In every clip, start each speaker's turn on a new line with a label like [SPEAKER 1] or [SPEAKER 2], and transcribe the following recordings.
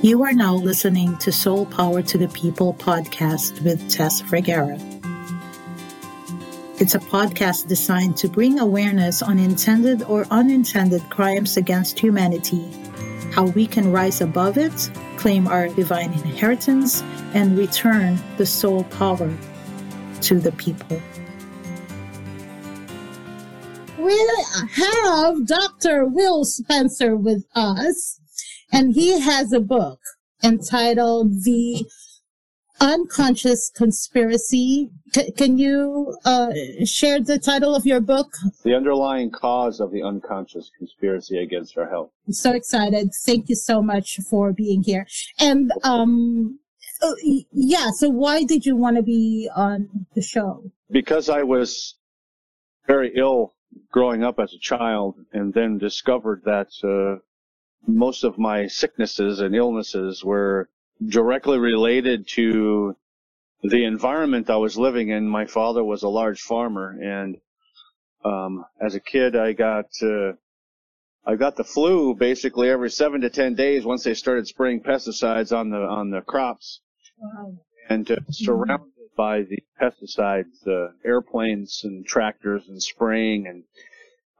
[SPEAKER 1] You are now listening to Soul Power to the People podcast with Tess Vergara. It's a podcast designed to bring awareness on intended or unintended crimes against humanity, how we can rise above it, claim our divine inheritance, and return the soul power to the people.
[SPEAKER 2] We have Dr. Wil Spencer with us and he has a book entitled The Unconscious Conspiracy. C- can you uh, share the title of your book?
[SPEAKER 3] The underlying cause of the unconscious conspiracy against our health.
[SPEAKER 2] I'm so excited. Thank you so much for being here. And um, uh, yeah, so why did you want to be on the show?
[SPEAKER 3] Because I was very ill growing up as a child and then discovered that uh, most of my sicknesses and illnesses were directly related to the environment I was living in. My father was a large farmer, and um, as a kid, I got uh, I got the flu basically every seven to ten days once they started spraying pesticides on the on the crops, wow. and uh, surrounded by the pesticides, uh, airplanes and tractors and spraying and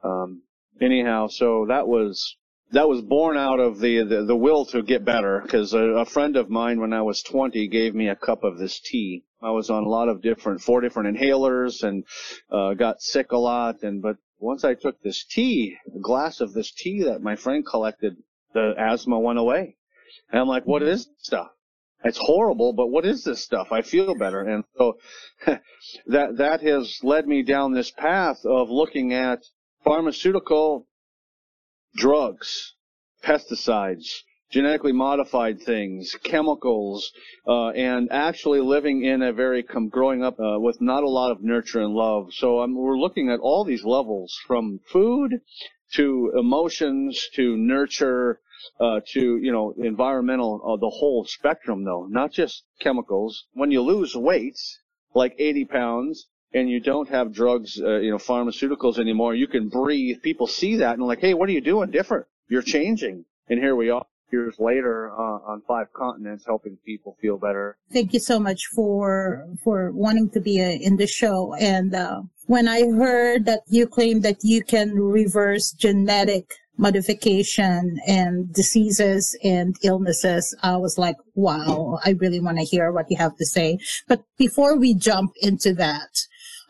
[SPEAKER 3] um, anyhow, so that was that was born out of the, the, the will to get better because a, a, friend of mine when I was 20 gave me a cup of this tea. I was on a lot of different, four different inhalers and, uh, got sick a lot. And, but once I took this tea, a glass of this tea that my friend collected, the asthma went away. And I'm like, what is this stuff? It's horrible, but what is this stuff? I feel better. And so that, that has led me down this path of looking at pharmaceutical drugs, pesticides, genetically modified things, chemicals, uh, and actually living in a very com- growing up uh, with not a lot of nurture and love. So um, we're looking at all these levels from food to emotions to nurture uh, to you know environmental, uh, the whole spectrum though, not just chemicals. When you lose weight, like 80 pounds, and you don't have drugs, uh, you know, pharmaceuticals anymore, you can breathe. People see that and like, hey, what are you doing different? You're changing. And here we are years later uh, on five continents helping people feel better.
[SPEAKER 2] Thank you so much for for wanting to be uh, in the show. And uh, when I heard that you claim that you can reverse genetic modification and diseases and illnesses, I was like, wow, I really want to hear what you have to say. But before we jump into that,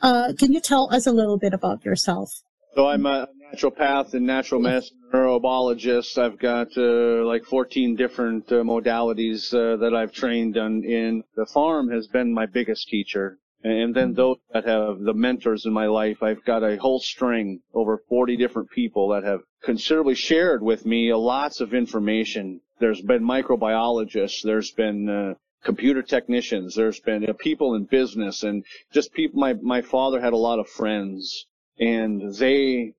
[SPEAKER 2] uh, can you tell us a little bit about yourself?
[SPEAKER 3] So I'm a naturopath and natural medicine neurobiologist. I've got uh, like 14 different uh, modalities uh, that I've trained on in. The farm has been my biggest teacher. And then those that have the mentors in my life, I've got a whole string, over 40 different people that have considerably shared with me lots of information. There's been microbiologists, there's been uh, computer technicians. There's been uh, people in business and just people. My my father had a lot of friends, and they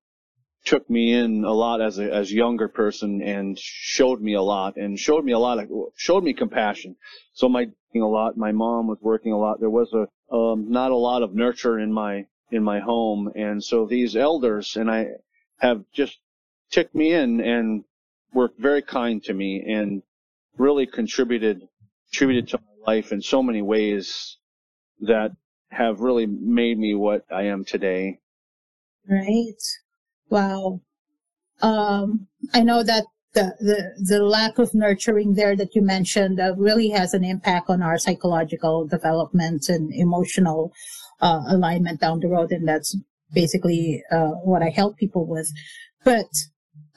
[SPEAKER 3] took me in a lot as a as younger person and showed me a lot and showed me a lot of showed me compassion. So my a lot. My mom was working a lot. There was a um, not a lot of nurture in my in my home, and so these elders and I have just took me in and were very kind to me and really contributed contributed to my life in so many ways that have really made me what I am today.
[SPEAKER 2] Right. Wow. Um, I know that the, the, the lack of nurturing there that you mentioned uh, really has an impact on our psychological development and emotional uh, alignment down the road. And that's basically uh, what I help people with. But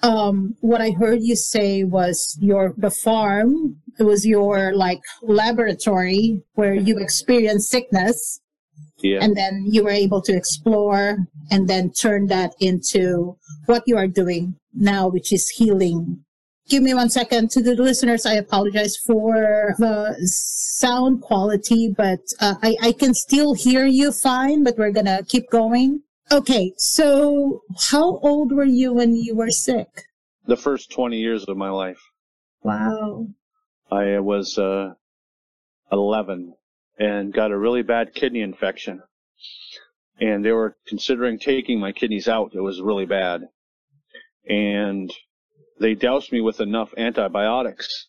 [SPEAKER 2] um, what I heard you say was your the farm. It was your like laboratory where you experienced sickness,
[SPEAKER 3] yeah.
[SPEAKER 2] and then you were able to explore and then turn that into what you are doing now, which is healing. Give me one second to the listeners. I apologize for the sound quality, but uh, I, I can still hear you fine. But we're gonna keep going. Okay, so how old were you when you were sick?
[SPEAKER 3] The first 20 years of my life.
[SPEAKER 2] Wow.
[SPEAKER 3] I was uh, 11 and got a really bad kidney infection. And they were considering taking my kidneys out. It was really bad. And they doused me with enough antibiotics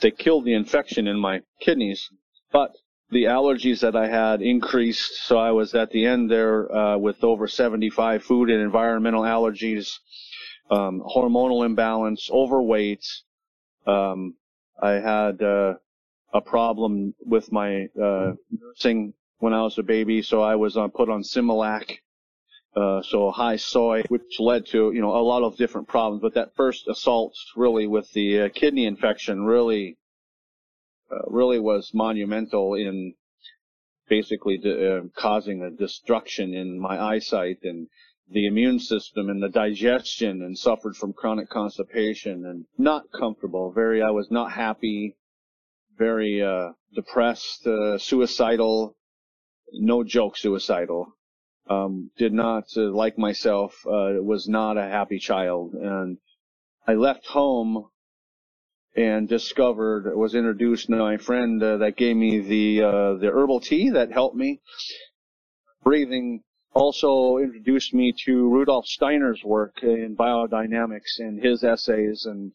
[SPEAKER 3] they killed the infection in my kidneys, but the allergies that I had increased. So I was at the end there uh, with over 75 food and environmental allergies, um, hormonal imbalance, overweight. Um, I had uh, a problem with my uh, nursing when I was a baby, so I was on, put on Similac. Uh, so high soy, which led to, you know, a lot of different problems. But that first assault really with the uh, kidney infection really uh, really was monumental in basically uh, causing a destruction in my eyesight and the immune system and the digestion and suffered from chronic constipation and not comfortable. Very, I was not happy, very, uh, depressed, uh, suicidal, no joke suicidal. Um, did not uh, like myself, uh, was not a happy child and I left home and discovered was introduced to my friend uh, that gave me the uh, the herbal tea that helped me. Breathing also introduced me to Rudolf Steiner's work in biodynamics and his essays and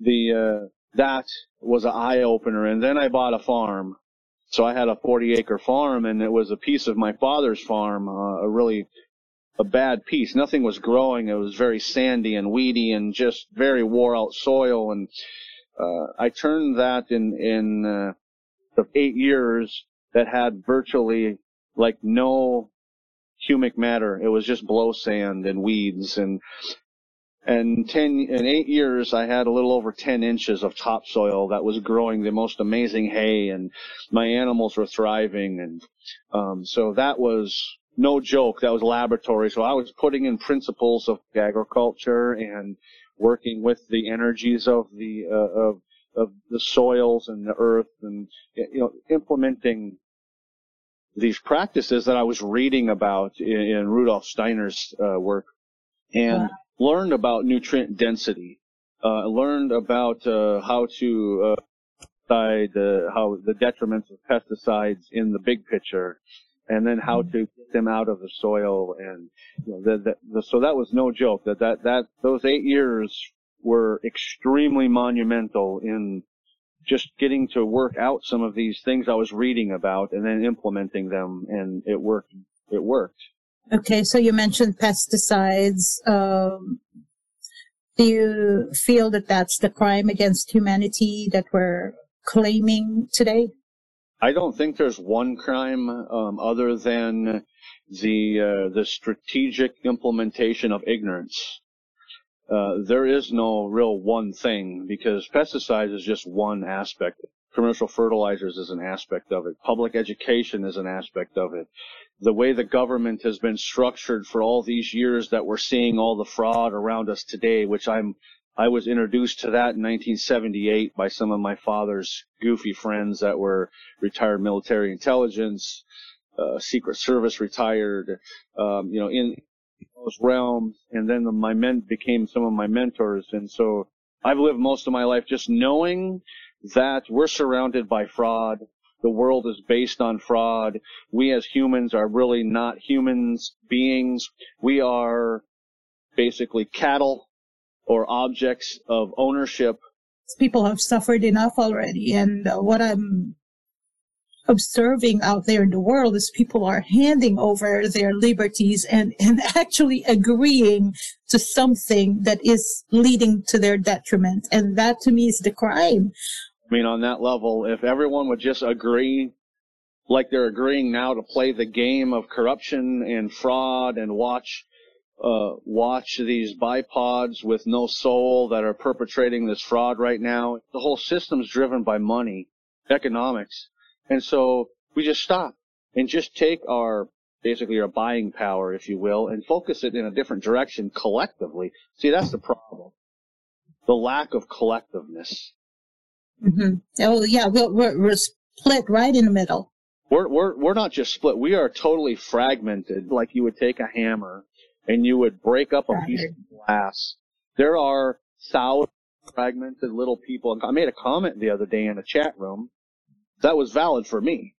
[SPEAKER 3] the uh, that was an eye opener and then I bought a farm. So I had a 40 acre farm and it was a piece of my father's farm uh, a really a bad piece. Nothing was growing. It was very sandy and weedy and just very wore out soil and uh, I turned that in in uh, the eight years that had virtually like no humic matter. It was just blow sand and weeds and and ten in eight years I had a little over ten inches of topsoil that was growing the most amazing hay and my animals were thriving and um, so that was no joke. That was laboratory. So I was putting in principles of agriculture and working with the energies of the uh, of of the soils and the earth, and you know, implementing these practices that I was reading about in, in Rudolf Steiner's uh, work, and wow. learned about nutrient density. Uh, learned about uh, how to uh, decide how the detriments of pesticides in the big picture, and then how mm-hmm. to get them out of the soil and you know, the, the, the, so that was no joke. That that that those eight years were extremely monumental in just getting to work out some of these things I was reading about and then implementing them, and it worked. It worked.
[SPEAKER 2] Okay, so you mentioned pesticides. Um, do you feel that that's the crime against humanity that we're claiming today?
[SPEAKER 3] I don't think there's one crime um, other than the uh, the strategic implementation of ignorance. Uh, there is no real one thing because pesticides is just one aspect. Commercial fertilizers is an aspect of it. Public education is an aspect of it. The way the government has been structured for all these years that we're seeing all the fraud around us today, which I'm I was introduced to that in 1978 by some of my father's goofy friends that were retired military intelligence, uh, Secret Service retired, um, you know, in those realms. And then the, my men became some of my mentors. And so I've lived most of my life just knowing that we're surrounded by fraud. The world is based on fraud. We as humans are really not humans beings. We are basically cattle or objects of ownership.
[SPEAKER 2] People have suffered enough already. And uh, what I'm observing out there in the world is people are handing over their liberties and, and actually agreeing to something that is leading to their detriment. And that to me is the crime.
[SPEAKER 3] I mean, on that level, if everyone would just agree like they're agreeing now to play the game of corruption and fraud and watch uh, watch these bipods with no soul that are perpetrating this fraud right now. The whole system's driven by money, economics. And so we just stop and just take our basically our buying power, if you will, and focus it in a different direction collectively. See, that's the problem. The lack of collectiveness.
[SPEAKER 2] Mm-hmm. Oh yeah, we're, we're, we're split right in the middle.
[SPEAKER 3] We're, we're, we're not just split. We are totally fragmented. Like you would take a hammer and you would break up a piece of glass. There are thousand fragmented little people. I made a comment the other day in a chat room that was valid for me.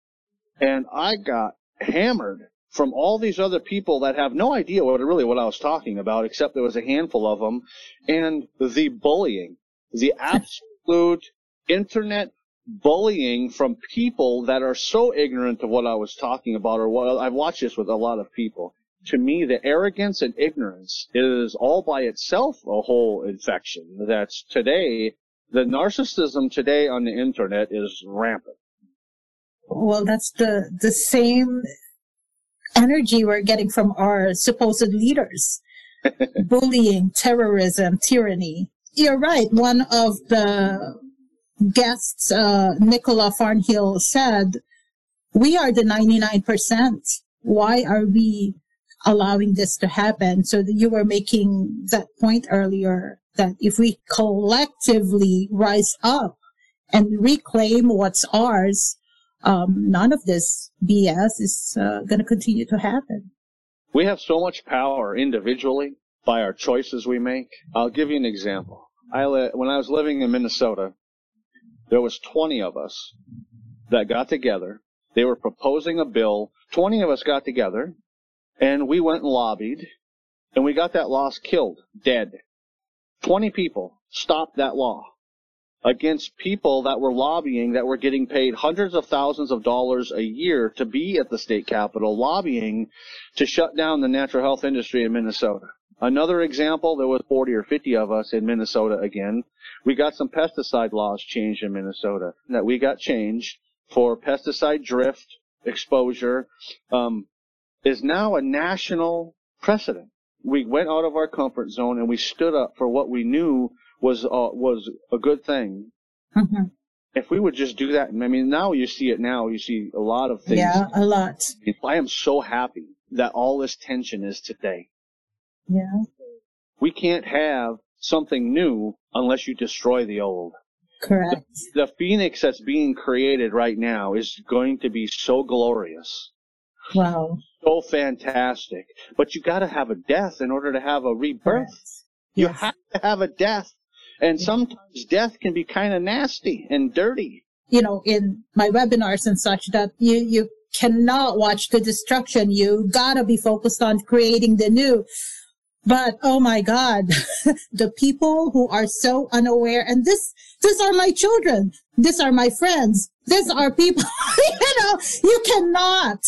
[SPEAKER 3] And I got hammered from all these other people that have no idea what really what I was talking about, except there was a handful of them, and the bullying, the absolute internet bullying from people that are so ignorant of what I was talking about or what I've watched this with a lot of people. To me, the arrogance and ignorance is all by itself a whole infection that's today, the narcissism today on the internet is rampant.
[SPEAKER 2] Well, that's the, the same energy we're getting from our supposed leaders. Bullying, terrorism, tyranny. You're right. One of the guests, uh, Nicola Farnhill said, we are the 99%. Why are we allowing this to happen? So you were making that point earlier that if we collectively rise up and reclaim what's ours, um, none of this BS is uh, going to continue to happen.
[SPEAKER 3] We have so much power individually by our choices we make. I'll give you an example. I li- when I was living in Minnesota, there was 20 of us that got together. They were proposing a bill. 20 of us got together and we went and lobbied and we got that law killed, dead. 20 people stopped that law against people that were lobbying that were getting paid hundreds of thousands of dollars a year to be at the state capitol lobbying to shut down the natural health industry in Minnesota. Another example, there was 40 or 50 of us in Minnesota again. We got some pesticide laws changed in Minnesota that we got changed for pesticide drift exposure um, is now a national precedent. We went out of our comfort zone and we stood up for what we knew was uh, was a good thing. Mm-hmm. If we would just do that, I mean, now you see it. Now you see a lot of things.
[SPEAKER 2] Yeah, a lot.
[SPEAKER 3] I am so happy that all this tension is today.
[SPEAKER 2] Yeah.
[SPEAKER 3] We can't have something new unless you destroy the old.
[SPEAKER 2] Correct.
[SPEAKER 3] The, the phoenix that's being created right now is going to be so glorious.
[SPEAKER 2] Wow.
[SPEAKER 3] So fantastic. But you gotta have a death in order to have a rebirth. Correct. You yes. have to have a death and sometimes death can be kind of nasty and dirty.
[SPEAKER 2] You know, in my webinars and such that you, you cannot watch the destruction. You gotta be focused on creating the new. But oh my God, the people who are so unaware and this, these are my children. These are my friends. These are people, you know, you cannot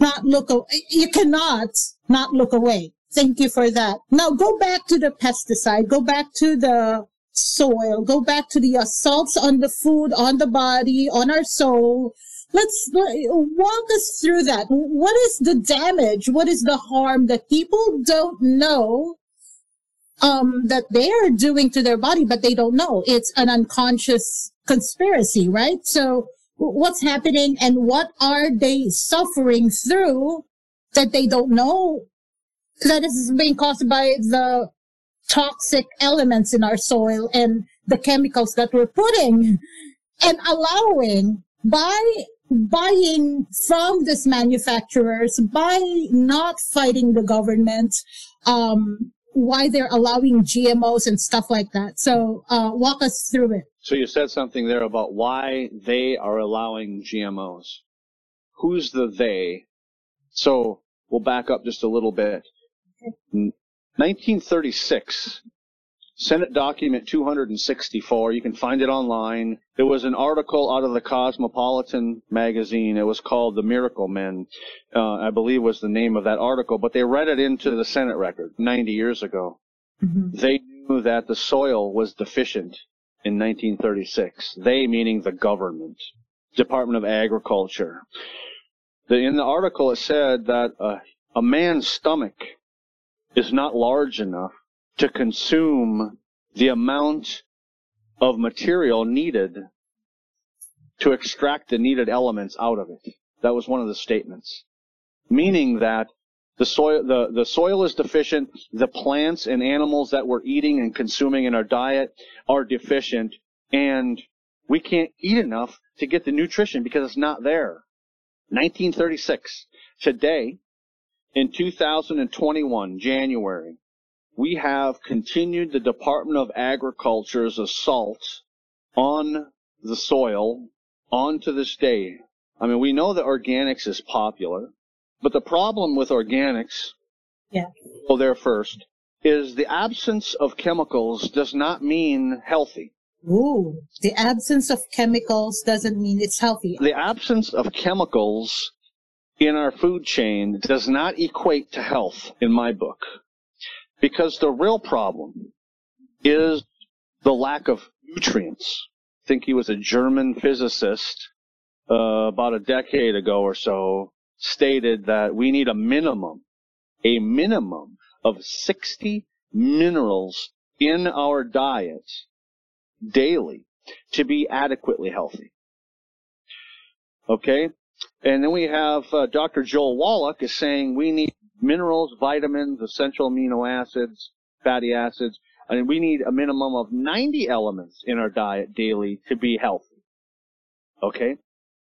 [SPEAKER 2] not look, you cannot not look away. Thank you for that. Now go back to the pesticide, go back to the soil, go back to the assaults on the food, on the body, on our soul. Let's walk us through that. What is the damage? What is the harm that people don't know um, that they are doing to their body, but they don't know? It's an unconscious conspiracy, right? So what's happening and what are they suffering through that they don't know? That is being caused by the toxic elements in our soil and the chemicals that we're putting and allowing by buying from these manufacturers, by not fighting the government, um, why they're allowing GMOs and stuff like that. So, uh, walk us through it.
[SPEAKER 3] So you said something there about why they are allowing GMOs. Who's the they? So we'll back up just a little bit. 1936, Senate document 264. You can find it online. It was an article out of the Cosmopolitan magazine. It was called "The Miracle Men," uh, I believe was the name of that article. But they read it into the Senate record 90 years ago. Mm-hmm. They knew that the soil was deficient in 1936. They meaning the government, Department of Agriculture. The, in the article, it said that uh, a man's stomach is not large enough to consume the amount of material needed to extract the needed elements out of it. That was one of the statements. Meaning that the soil, the, the soil is deficient, the plants and animals that we're eating and consuming in our diet are deficient, and we can't eat enough to get the nutrition because it's not there. 1936. Today, in 2021, January, we have continued the Department of Agriculture's assault on the soil on to this day. I mean, we know that organics is popular, but the problem with organics,
[SPEAKER 2] yeah.
[SPEAKER 3] go there first, is the absence of chemicals does not mean healthy.
[SPEAKER 2] Ooh, the absence of chemicals doesn't mean it's healthy.
[SPEAKER 3] The absence of chemicals in our food chain does not equate to health in my book. Because the real problem is the lack of nutrients. I think he was a German physicist uh, about a decade ago or so stated that we need a minimum, a minimum of 60 minerals in our diet daily to be adequately healthy. Okay? And then we have uh, Dr. Joel Wallach is saying we need minerals, vitamins, essential amino acids, fatty acids, and we need a minimum of 90 elements in our diet daily to be healthy. Okay?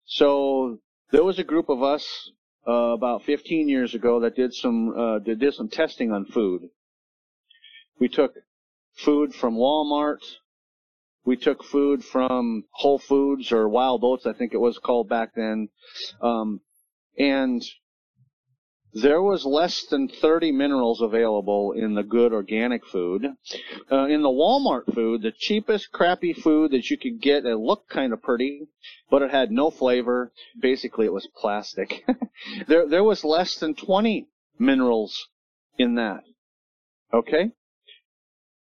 [SPEAKER 3] So there was a group of us uh, about 15 years ago that did some uh, did some testing on food. We took food from Walmart. We took food from Whole Foods or Wild Oats, I think it was called back then, um, and there was less than 30 minerals available in the good organic food. Uh, in the Walmart food, the cheapest crappy food that you could get, it looked kind of pretty, but it had no flavor. Basically, it was plastic. there, there was less than 20 minerals in that. Okay?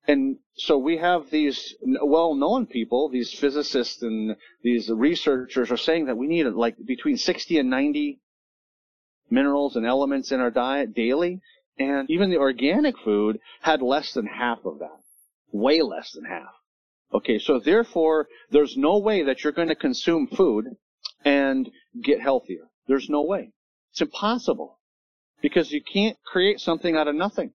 [SPEAKER 3] And so we have these well-known people, these physicists and these researchers are saying that we need like between 60 and 90 minerals and elements in our diet daily. And even the organic food had less than half of that. Way less than half. Okay, so therefore, there's no way that you're going to consume food and get healthier. There's no way. It's impossible. Because you can't create something out of nothing.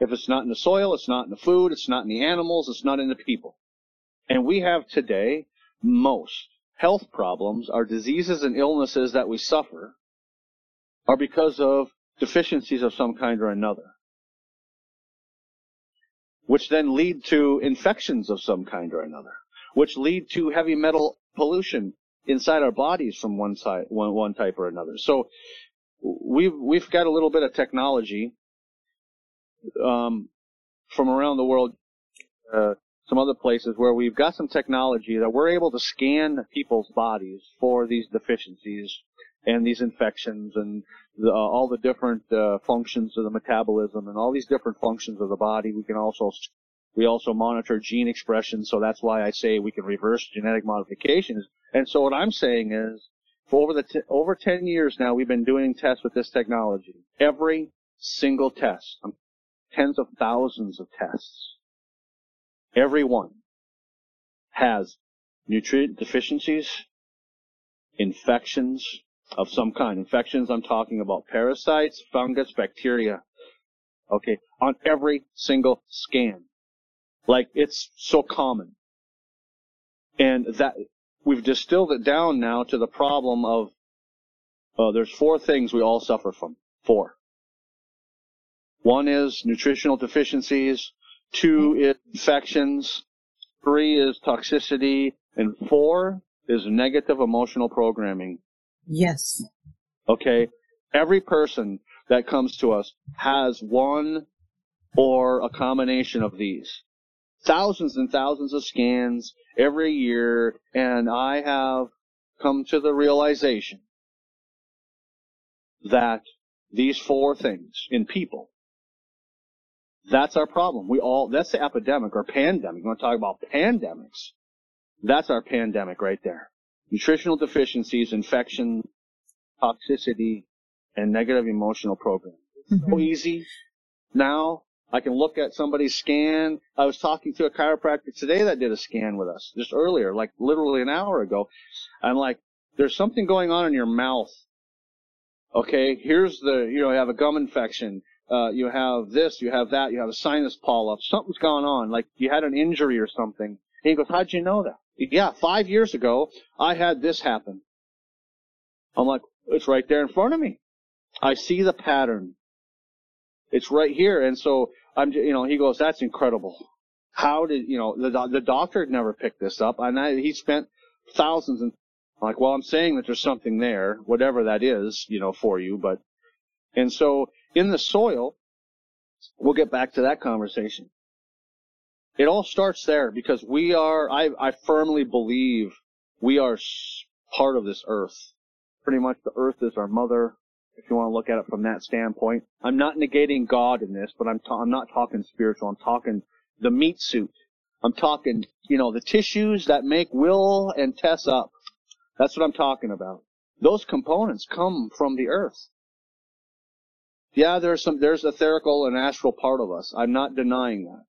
[SPEAKER 3] If it's not in the soil, it's not in the food, it's not in the animals, it's not in the people. And we have today most health problems are diseases and illnesses that we suffer are because of deficiencies of some kind or another, which then lead to infections of some kind or another, which lead to heavy metal pollution inside our bodies from one side, one, one type or another. So we've we've got a little bit of technology um, from around the world, uh, some other places where we've got some technology that we're able to scan people's bodies for these deficiencies and these infections and the, uh, all the different uh, functions of the metabolism and all these different functions of the body. We can also we also monitor gene expression, so that's why I say we can reverse genetic modifications. And so what I'm saying is, for over the t- over 10 years now, we've been doing tests with this technology. Every single test, um, tens of thousands of tests, every one has nutrient deficiencies, infections, of some kind. Infections, I'm talking about parasites, fungus, bacteria. Okay, on every single scan. Like, it's so common. And that, we've distilled it down now to the problem of, uh, there's four things we all suffer from. Four. One is nutritional deficiencies. Two is infections. Three is toxicity. And four is negative emotional programming.
[SPEAKER 2] Yes.
[SPEAKER 3] Okay. Every person that comes to us has one or a combination of these. Thousands and thousands of scans every year, and I have come to the realization that these four things in people, that's our problem. We all, that's the epidemic or pandemic. You want to talk about pandemics? That's our pandemic right there nutritional deficiencies, infection, toxicity, and negative emotional programming. Mm-hmm. So easy. Now I can look at somebody's scan. I was talking to a chiropractor today that did a scan with us just earlier, like literally an hour ago. I'm like, there's something going on in your mouth. Okay, here's the, you know, you have a gum infection. Uh, you have this, you have that, you have a sinus polyp. Something's gone on. Like you had an injury or something. And he goes, how'd you know that? Yeah, five years ago, I had this happen. I'm like, it's right there in front of me. I see the pattern. It's right here. And so I'm, you know, he goes, that's incredible. How did, you know, the, the doctor never picked this up and I, he spent thousands and like, well, I'm saying that there's something there, whatever that is, you know, for you, but, and so in the soil, we'll get back to that conversation. It all starts there because we are, I, I firmly believe we are part of this earth. Pretty much the earth is our mother, if you want to look at it from that standpoint. I'm not negating God in this, but I'm, ta- I'm not talking spiritual. I'm talking the meat suit. I'm talking, you know, the tissues that make Wil and Tess up. That's what I'm talking about. Those components come from the earth. Yeah, there's some, there's etherical and astral part of us. I'm not denying that.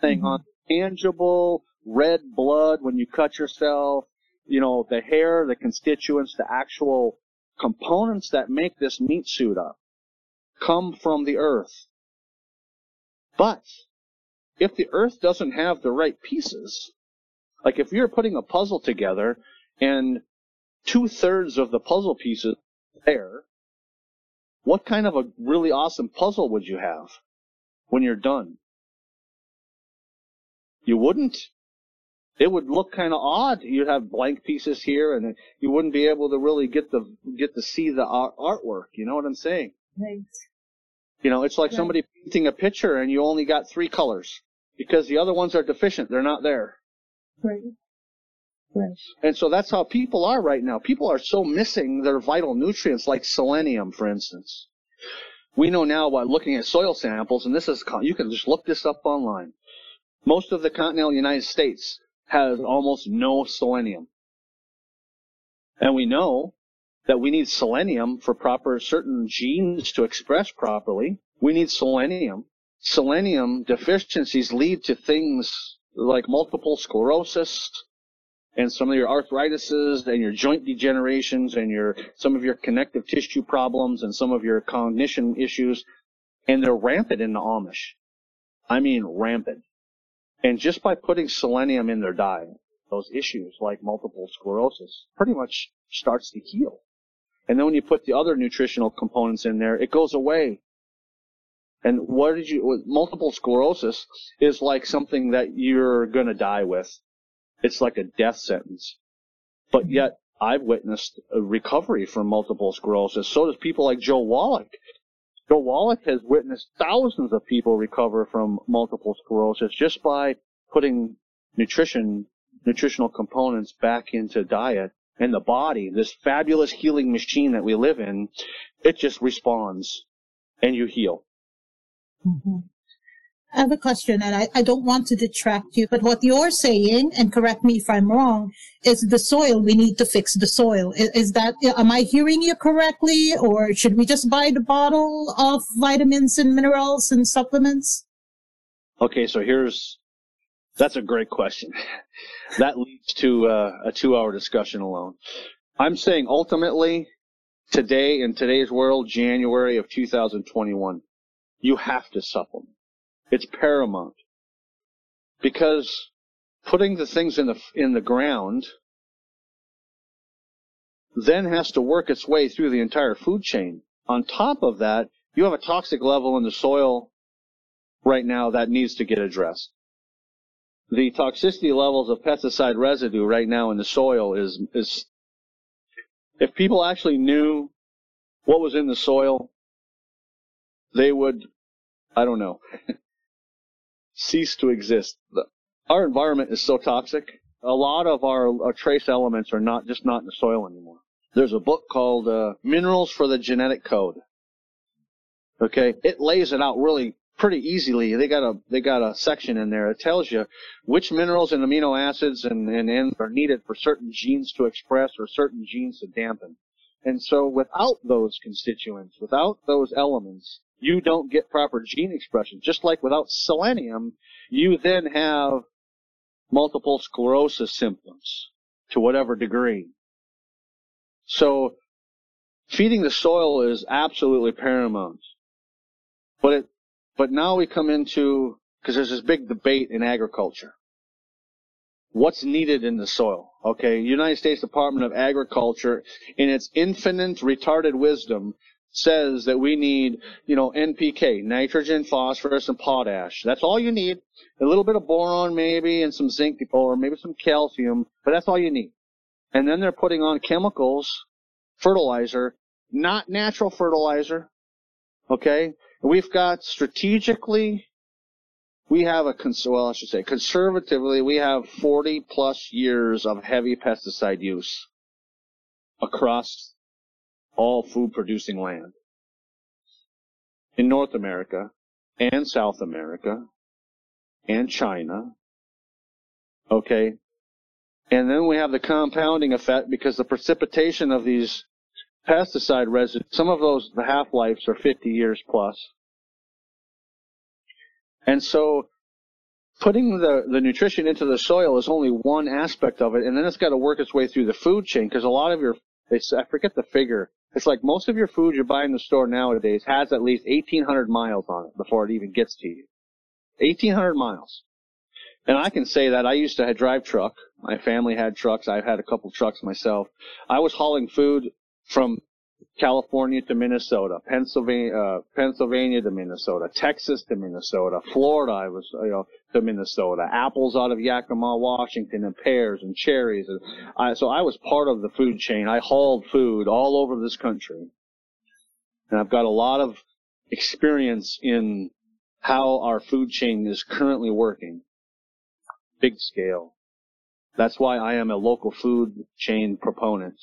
[SPEAKER 3] Thing mm-hmm. on tangible red blood when you cut yourself, you know, the hair, the constituents, the actual components that make this meat suit up come from the earth. But if the earth doesn't have the right pieces, like if you're putting a puzzle together and two thirds of the puzzle pieces there, what kind of a really awesome puzzle would you have when you're done? You wouldn't. It would look kind of odd. You'd have blank pieces here, and you wouldn't be able to really get the get to see the art, artwork. You know what I'm saying?
[SPEAKER 2] Right.
[SPEAKER 3] You know, it's like right. somebody painting a picture, and you only got three colors because the other ones are deficient. They're not there.
[SPEAKER 2] Right. Right.
[SPEAKER 3] And so that's how people are right now. People are so missing their vital nutrients, like selenium, for instance. We know now by looking at soil samples, and this is, you can just look this up online. Most of the continental United States has almost no selenium. And we know that we need selenium for proper certain genes to express properly. We need selenium. Selenium deficiencies lead to things like multiple sclerosis, and some of your arthritises and your joint degenerations and your some of your connective tissue problems and some of your cognition issues and they're rampant in the Amish. I mean rampant. And just by putting selenium in their diet, those issues like multiple sclerosis pretty much starts to heal. And then when you put the other nutritional components in there, it goes away. And what did you, multiple sclerosis is like something that you're gonna die with. It's like a death sentence. But mm-hmm. yet, I've witnessed a recovery from multiple sclerosis. So does people like Joe Wallach. Joe Wallach has witnessed thousands of people recover from multiple sclerosis just by putting nutrition, nutritional components back into diet and the body, this fabulous healing machine that we live in, it just responds and you heal.
[SPEAKER 2] Mm-hmm. I have a question, and I, I don't want to detract you, but what you're saying, and correct me if I'm wrong, is the soil. We need to fix the soil. Is, is that, am I hearing you correctly, or should we just buy the bottle of vitamins and minerals and supplements?
[SPEAKER 3] Okay, so here's, that's a great question. that leads to uh, a two hour discussion alone. I'm saying ultimately, today, in today's world, January of 2021, you have to supplement it's paramount. Because putting the things in the, in the ground then has to work its way through the entire food chain. On top of that, you have a toxic level in the soil right now that needs to get addressed. The toxicity levels of pesticide residue right now in the soil is, is, if people actually knew what was in the soil, they would, I don't know. cease to exist. The, our environment is so toxic. A lot of our, our, trace elements are not just not in the soil anymore. There's a book called uh, Minerals for the Genetic Code. Okay, it lays it out really pretty easily. They got a they got a section in there. It tells you which minerals and amino acids and, and enzymes are needed for certain genes to express or certain genes to dampen. And so without those constituents, without those elements, you don't get proper gene expression. Just like without selenium, you then have multiple sclerosis symptoms to whatever degree. So feeding the soil is absolutely paramount. But it, but now we come into, because there's this big debate in agriculture. What's needed in the soil? Okay, United States Department of Agriculture, in its infinite retarded wisdom, says that we need, you know, NPK, nitrogen, phosphorus, and potash. That's all you need. A little bit of boron maybe and some zinc or maybe some calcium, but that's all you need. And then they're putting on chemicals, fertilizer, not natural fertilizer. Okay? We've got strategically we have a cons- well, I should say conservatively, we have 40 plus years of heavy pesticide use across all food producing land in North America and South America and China. Okay. And then we have the compounding effect because the precipitation of these pesticide residues, some of those, the half-lives are 50 years plus. And so putting the, the nutrition into the soil is only one aspect of it, and then it's got to work its way through the food chain because a lot of your, it's, I forget the figure, it's like most of your food you buy in the store nowadays has at least 1,800 miles on it before it even gets to you. 1,800 miles. And I can say that I used to drive truck. My family had trucks. I've had a couple trucks myself. I was hauling food from California to Minnesota, Pennsylvania, uh, Pennsylvania to Minnesota, Texas to Minnesota, Florida. I was, you know, to Minnesota, apples out of Yakima, Washington, and pears and cherries. And I, so I was part of the food chain. I hauled food all over this country, and I've got a lot of experience in how our food chain is currently working, big scale. That's why I am a local food chain proponent.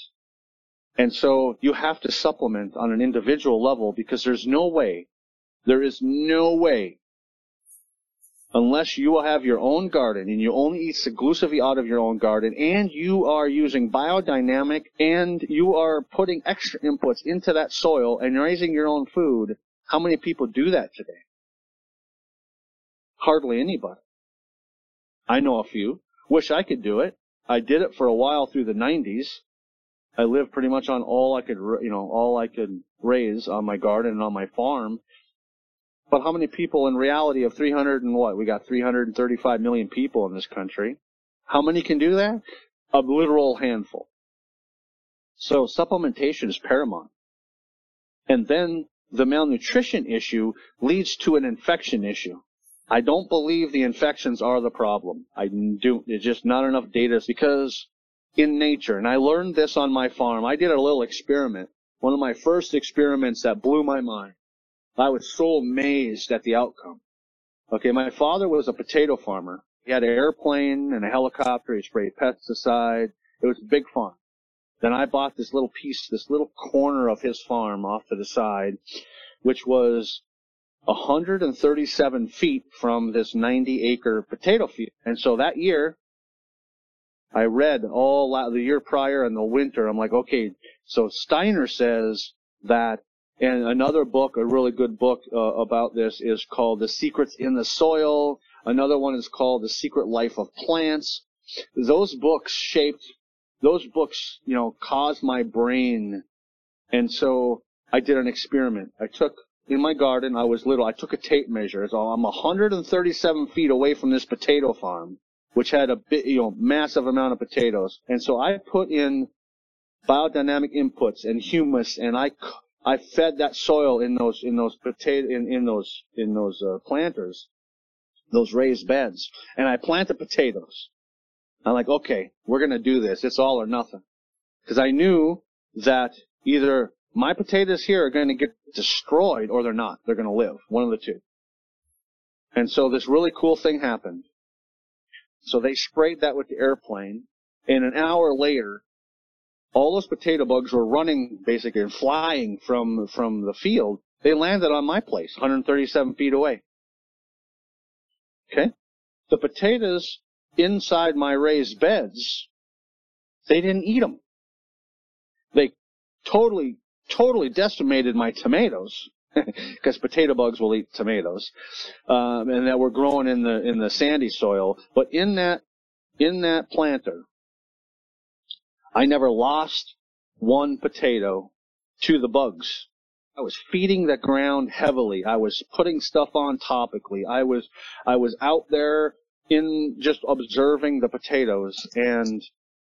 [SPEAKER 3] And so you have to supplement on an individual level because there's no way, there is no way, unless you will have your own garden and you only eat exclusively out of your own garden and you are using biodynamic and you are putting extra inputs into that soil and raising your own food, how many people do that today? Hardly anybody. I know a few. Wish I could do it. I did it for a while through the 90s I lived pretty much on all I could, you know, all I could raise on my garden and on my farm. But how many people in reality of 300 and what? We got 335 million people in this country. How many can do that? A literal handful. So supplementation is paramount. And then the malnutrition issue leads to an infection issue. I don't believe the infections are the problem. I do, there's just not enough data because in nature. And I learned this on my farm. I did a little experiment. One of my first experiments that blew my mind. I was so amazed at the outcome. Okay, my father was a potato farmer. He had an airplane and a helicopter. He sprayed pesticide. It was a big farm. Then I bought this little piece, this little corner of his farm off to the side, which was 137 feet from this 90 acre potato field. And so that year, I read all the year prior in the winter. I'm like, okay, so Steiner says that, and another book, a really good book uh, about this is called The Secrets in the Soil. Another one is called The Secret Life of Plants. Those books shaped, those books, you know, caused my brain. And so I did an experiment. I took in my garden, I was little, I took a tape measure. So I'm 137 feet away from this potato farm which had a bit, you know, massive amount of potatoes. And so I put in biodynamic inputs and humus, and I, I fed that soil in those, in those potato, in, in those, in those uh, planters, those raised beds, and I planted potatoes. I'm like, okay, we're gonna do this. It's all or nothing. Cause I knew that either my potatoes here are gonna get destroyed or they're not. They're gonna live. One of the two. And so this really cool thing happened. So they sprayed that with the airplane, and an hour later, all those potato bugs were running basically and flying from from the field. They landed on my place, 137 feet away. Okay, the potatoes inside my raised beds, they didn't eat them. They totally, totally decimated my tomatoes because potato bugs will eat tomatoes, um, and that were growing in the in the sandy soil. But in that in that planter, I never lost one potato to the bugs. I was feeding the ground heavily. I was putting stuff on topically. I was I was out there in just observing the potatoes, and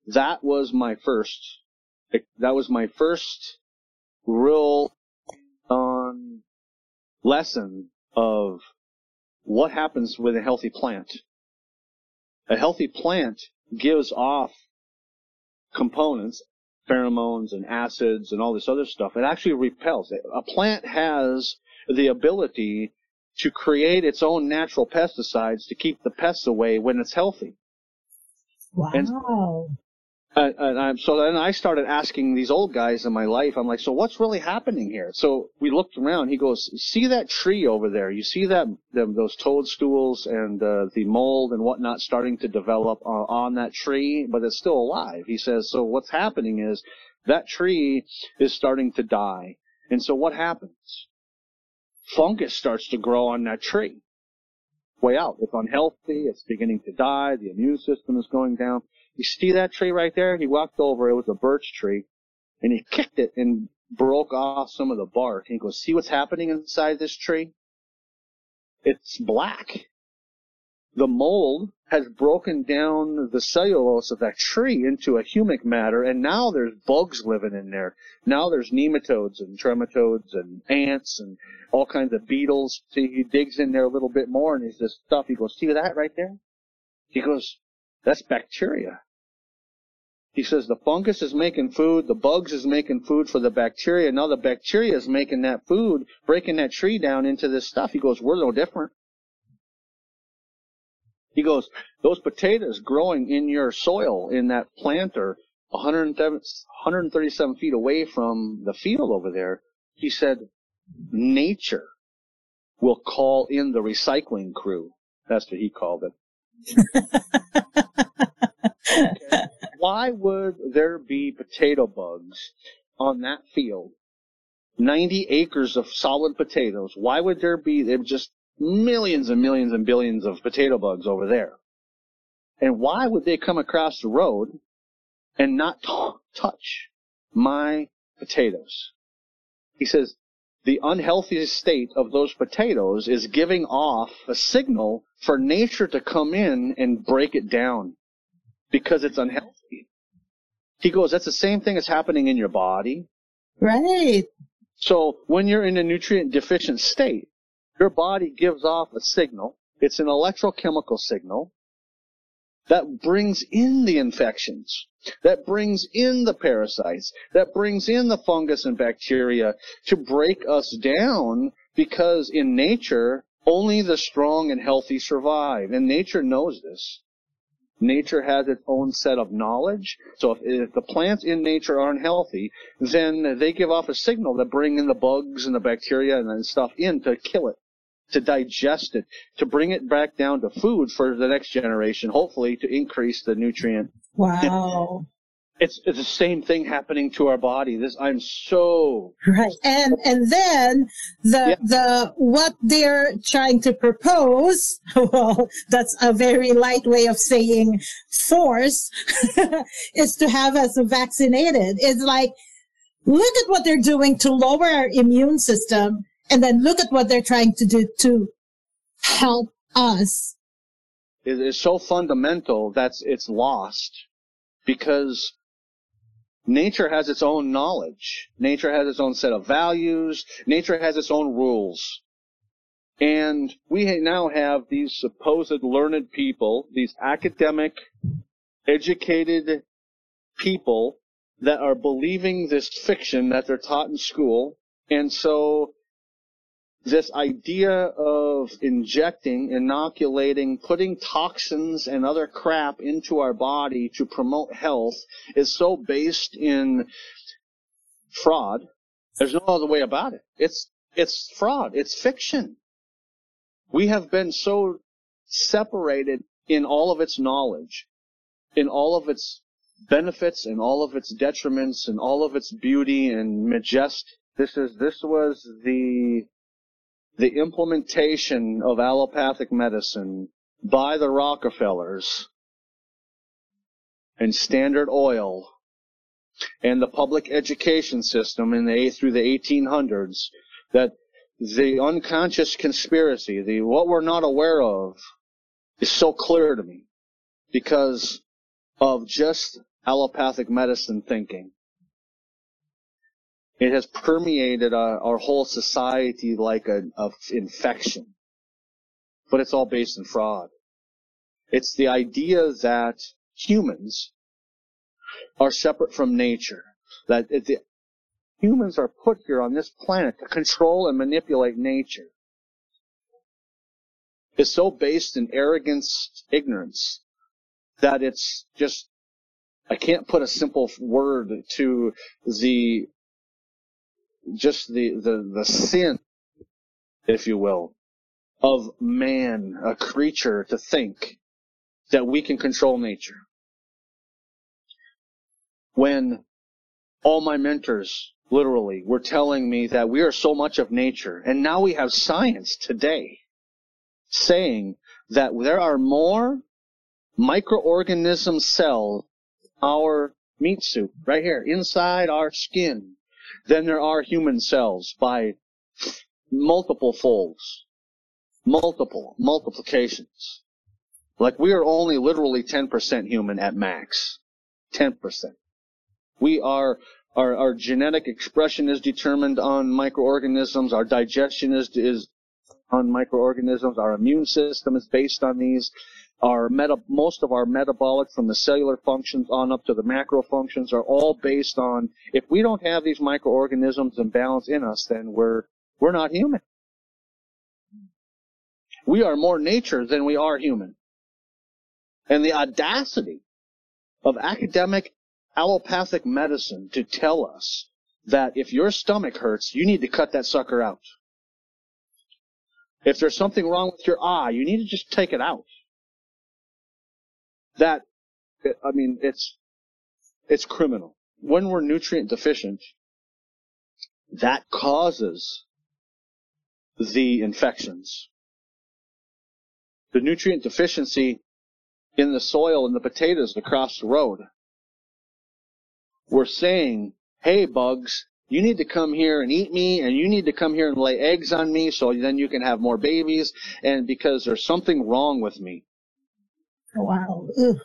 [SPEAKER 3] that was my first. That was my first real on lesson of what happens with a healthy plant. A healthy plant gives off components, pheromones and acids and all this other stuff. It actually repels. A plant has the ability to create its own natural pesticides to keep the pests away when it's healthy.
[SPEAKER 2] Wow.
[SPEAKER 3] And, and, so then I started asking these old guys in my life, I'm like, so what's really happening here? So we looked around. He goes, see that tree over there? You see that, them, those toadstools and uh, the mold and whatnot starting to develop uh, on that tree, but it's still alive. He says, so what's happening is that tree is starting to die. And so what happens? Fungus starts to grow on that tree. Way out. It's unhealthy. It's beginning to die. The immune system is going down. You see that tree right there? He walked over. It was a birch tree and he kicked it and broke off some of the bark. And he goes, see what's happening inside this tree? It's black. The mold has broken down the cellulose of that tree into a humic matter and now there's bugs living in there. Now there's nematodes and trematodes and ants and all kinds of beetles. See, he digs in there a little bit more and he's this stuff. He goes, see that right there? He goes, that's bacteria. He says the fungus is making food, the bugs is making food for the bacteria. Now the bacteria is making that food, breaking that tree down into this stuff. He goes, we're no different. He goes, those potatoes growing in your soil in that planter 137 feet away from the field over there, he said, nature will call in the recycling crew. That's what he called it. Why would there be potato bugs on that field? 90 acres of solid potatoes. Why would there be there just millions and millions and billions of potato bugs over there? And why would they come across the road and not t- touch my potatoes? He says, the unhealthy state of those potatoes is giving off a signal for nature to come in and break it down because it's unhealthy. He goes, that's the same thing that's happening in your body.
[SPEAKER 2] Right.
[SPEAKER 3] So when you're in a nutrient deficient state, your body gives off a signal. It's an electrochemical signal that brings in the infections, that brings in the parasites, that brings in the fungus and bacteria to break us down because in nature, only the strong and healthy survive. And nature knows this. Nature has its own set of knowledge. So if, if, the plants in nature aren't healthy, then they give off a signal that bring in the bugs and the bacteria and stuff in to kill it, to digest it, to bring it back down to food for the next generation, hopefully to increase the nutrient.
[SPEAKER 2] Wow
[SPEAKER 3] it's, it's the same thing happening to our body. This I'm so
[SPEAKER 2] right, and and then the yeah. the what they're trying to propose. Well, that's a very light way of saying force is to have us vaccinated. It's like look at what they're doing to lower our immune system, and then look at what they're trying to do to help us.
[SPEAKER 3] It is so fundamental that it's lost because Nature has its own knowledge. Nature has its own set of values. Nature has its own rules. And we now have these supposed learned people, these academic, educated people that are believing this fiction that they're taught in school. And so this idea of injecting, inoculating, putting toxins and other crap into our body to promote health is so based in fraud. There's no other way about it. It's, it's fraud. It's fiction. We have been so separated in all of its knowledge, in all of its benefits and all of its detriments and all of its beauty and majesty. This is, this was the the implementation of allopathic medicine by the Rockefellers and Standard Oil and the public education system in the through the 1800s that the unconscious conspiracy, the what we're not aware of, is so clear to me because of just allopathic medicine thinking. It has permeated our, our whole society like an infection. But it's all based in fraud. It's the idea that humans are separate from nature. That the, humans are put here on this planet to control and manipulate nature. It's so based in arrogance, ignorance, that it's just, I can't put a simple word to the, just the, the, the sin, if you will, of man, a creature to think that we can control nature. When all my mentors, literally, were telling me that we are so much of nature, and now we have science today saying that there are more microorganism cells our meat soup right here inside our skin than there are human cells by multiple folds multiple multiplications like we are only literally 10% human at max 10% we are our, our genetic expression is determined on microorganisms our digestion is is on microorganisms. Our immune system is based on these. Our meta, most of our metabolic from the cellular functions on up to the macro functions are all based on, if we don't have these microorganisms and balance in us, then we're, we're not human. We are more nature than we are human. And the audacity of academic allopathic medicine to tell us that if your stomach hurts, you need to cut that sucker out. If there's something wrong with your eye, you need to just take it out. That, I mean, it's, it's criminal. When we're nutrient deficient, that causes the infections. The nutrient deficiency in the soil and the potatoes across the road. We're saying, hey bugs, you need to come here and eat me and you need to come here and lay eggs on me so then you can have more babies and because there's something wrong with me.
[SPEAKER 2] Oh, wow. Ugh.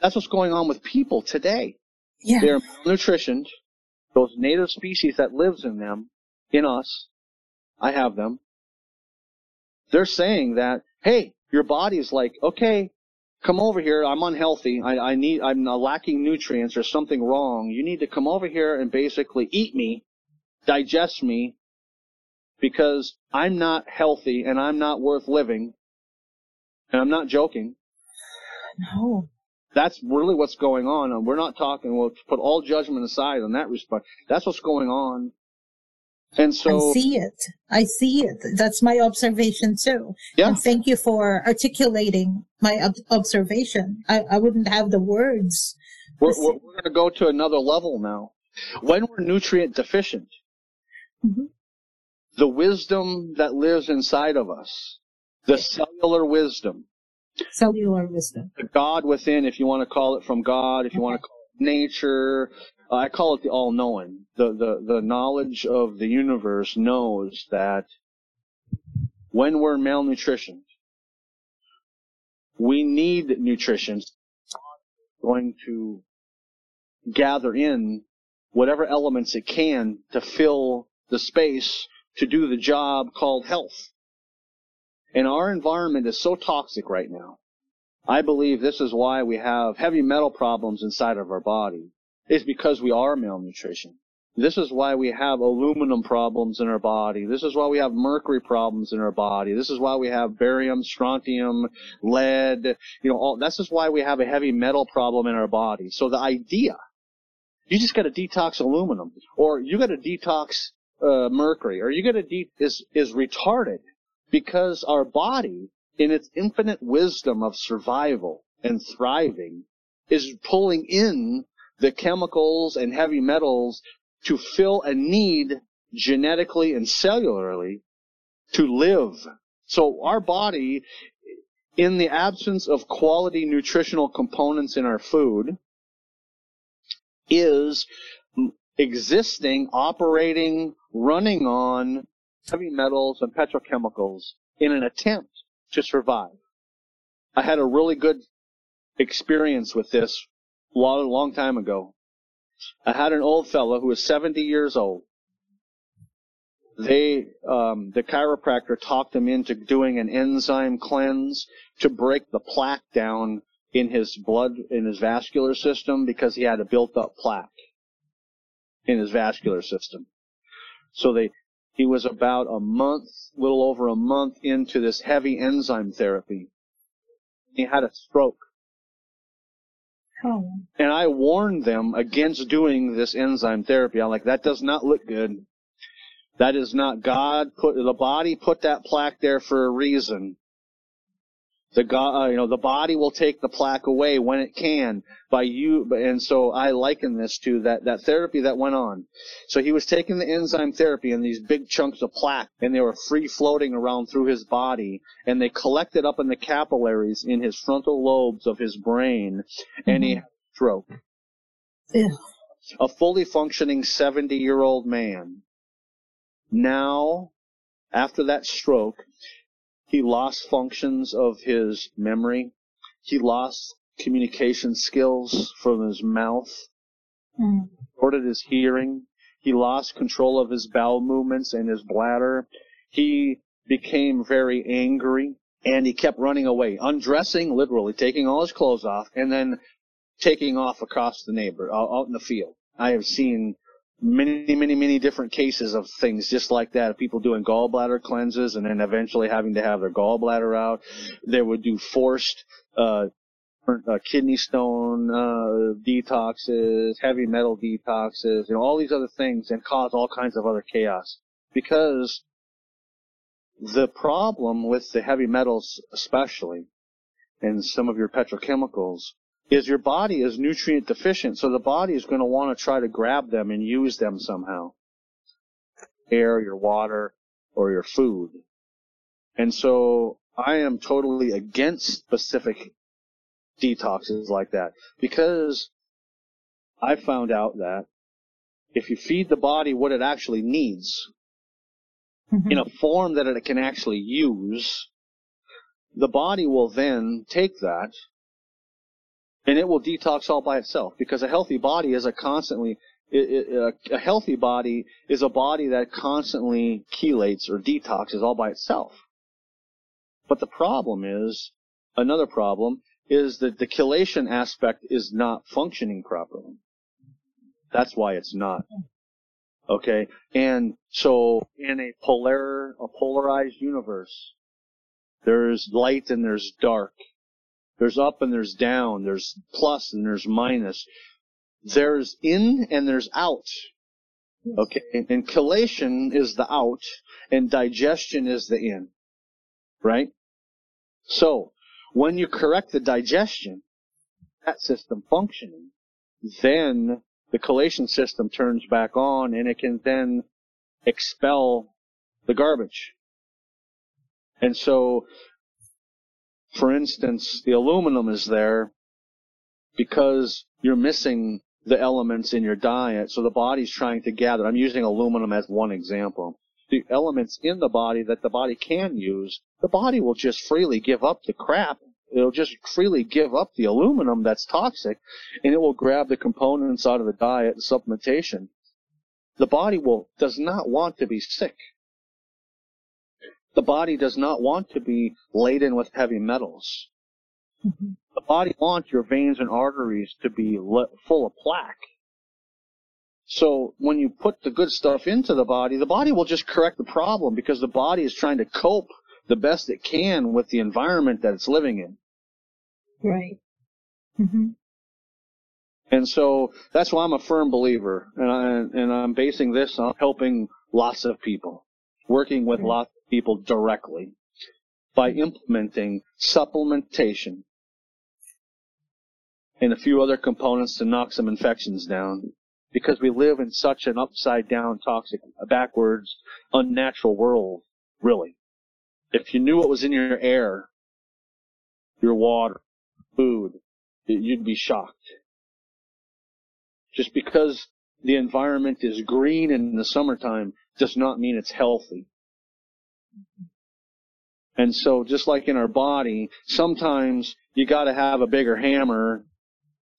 [SPEAKER 3] That's what's going on with people today.
[SPEAKER 2] Yeah.
[SPEAKER 3] They're malnutritioned. Those native species that lives in them, in us, I have them. They're saying that, hey, your body's like, okay, come over here. I'm unhealthy. I, I need, I'm lacking nutrients. There's something wrong. You need to come over here and basically eat me, digest me, because I'm not healthy and I'm not worth living. And I'm not joking.
[SPEAKER 2] No.
[SPEAKER 3] That's really what's going on. And we're not talking, we'll put all judgment aside on that respect. That's what's going on. And so
[SPEAKER 2] I see it. I see it. That's my observation too.
[SPEAKER 3] Yeah.
[SPEAKER 2] And thank you for articulating my ob- observation. I, I wouldn't have the words.
[SPEAKER 3] we're, we're, we're going to go to another level now. When we're nutrient deficient,
[SPEAKER 2] Mhm.
[SPEAKER 3] the wisdom that lives inside of us, the cellular wisdom,
[SPEAKER 2] Cellular wisdom.
[SPEAKER 3] the God within, if you want to call it from God, if you want to call it nature, uh, I call it the all-knowing. The, the, the knowledge of the universe knows that when we're malnutritioned, we need nutrition going to gather in whatever elements it can to fill the space to do the job called health. And our environment is so toxic right now. I believe this is why we have heavy metal problems inside of our body. It's because we are malnutrition. This is why we have aluminum problems in our body. This is why we have mercury problems in our body. This is why we have barium, strontium, lead, you know, all, this is why we have a heavy metal problem in our body. So the idea, you just got to detox aluminum, or you got to detox uh, mercury, or you got to de- is is retarded because our body, in its infinite wisdom of survival and thriving, is pulling in the chemicals and heavy metals to fill a need genetically and cellularly to live. So our body, in the absence of quality nutritional components in our food, is existing, operating, running on heavy metals and petrochemicals in an attempt to survive. I had a really good experience with this a long, long time ago. I had an old fellow who was 70 years old. They, um, the chiropractor talked him into doing an enzyme cleanse to break the plaque down in his blood, in his vascular system because he had a built up plaque in his vascular system. So they He was about a month, little over a month into this heavy enzyme therapy. He had a stroke.
[SPEAKER 2] Oh.
[SPEAKER 3] And I warned them against doing this enzyme therapy. I'm like, that does not look good. That is not God put, the body put that plaque there for a reason. The God, uh, you know, the body will take the plaque away when it can by you, and so I liken this to that, that therapy that went on. So he was taking the enzyme therapy and these big chunks of plaque, and they were free floating around through his body, and they collected up in the capillaries in his frontal lobes of his brain, and he had a stroke.
[SPEAKER 2] Ew.
[SPEAKER 3] A fully functioning 70 year old man. Now, after that stroke, he lost functions of his memory. He lost communication skills from his mouth,
[SPEAKER 2] Mm.
[SPEAKER 3] distorted his hearing. He lost control of his bowel movements and his bladder. He became very angry and he kept running away, undressing, literally taking all his clothes off and then taking off across the neighbor, out out in the field. I have seen many, many, many different cases of things just like that. People doing gallbladder cleanses and then eventually having to have their gallbladder out. They would do forced, uh, uh, kidney stone uh, detoxes, heavy metal detoxes, you know, all these other things, and cause all kinds of other chaos. Because the problem with the heavy metals, especially, and some of your petrochemicals, is your body is nutrient deficient, so the body is going to want to try to grab them and use them somehow. Air, your water, or your food. And so I am totally against specific detoxes like that because I found out that if you feed the body what it actually needs
[SPEAKER 2] Mhm.
[SPEAKER 3] in a form that it can actually use, the body will then take that and it will detox all by itself because a healthy body is a constantly it, it, a, uh, a healthy body is a body that constantly chelates or detoxes all by itself. But the problem is another problem is that the chelation aspect is not functioning properly. That's why it's not. Okay, and so in a polar a polarized universe, there's light and there's dark. There's up and there's down. There's plus and there's minus. There's in and there's out. Okay, and chelation is the out, and digestion is the in. Right? So, when you correct the digestion, that system functioning, then the chelation system turns back on and it can then expel the garbage. And so, for instance, the aluminum is there because you're missing the elements in your diet, so the body's trying to gather. I'm using aluminum as one example. The elements in the body that the body can use, the body will just freely give up the crap. It'll just freely give up the aluminum that's toxic, and it will grab the components out of the diet and supplementation. The body will does not want to be sick. The body does not want to be laden with heavy metals.
[SPEAKER 2] Mhm.
[SPEAKER 3] The body wants your veins and arteries to be le- full of plaque. So when you put the good stuff into the body, the body will just correct the problem because the body is trying to cope the best it can with the environment that it's living in.
[SPEAKER 2] Right. hmm
[SPEAKER 3] And so that's why I'm a firm believer, and, I, and I'm basing this on helping lots of people, working with
[SPEAKER 2] Right.
[SPEAKER 3] lots of people directly by implementing supplementation and a few other components to knock some infections down. Because we live in such an upside down, toxic, backwards, unnatural world, really. If you knew what was in your air, your water, food, you'd be shocked. Just because the environment is green in the summertime does not mean it's healthy. And so just like in our body, sometimes you gotta have a bigger hammer,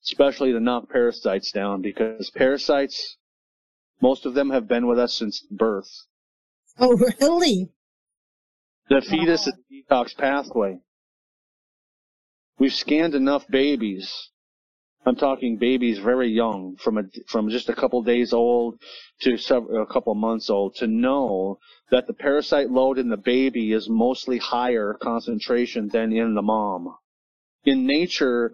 [SPEAKER 3] especially to knock parasites down because parasites, most of them have been with us since birth.
[SPEAKER 2] Oh, really?
[SPEAKER 3] The fetus is a detox pathway. We've scanned enough babies I'm talking babies very young, from a, from just a couple days old to several, a couple months old, to know that the parasite load in the baby is mostly higher concentration than in the mom. In nature,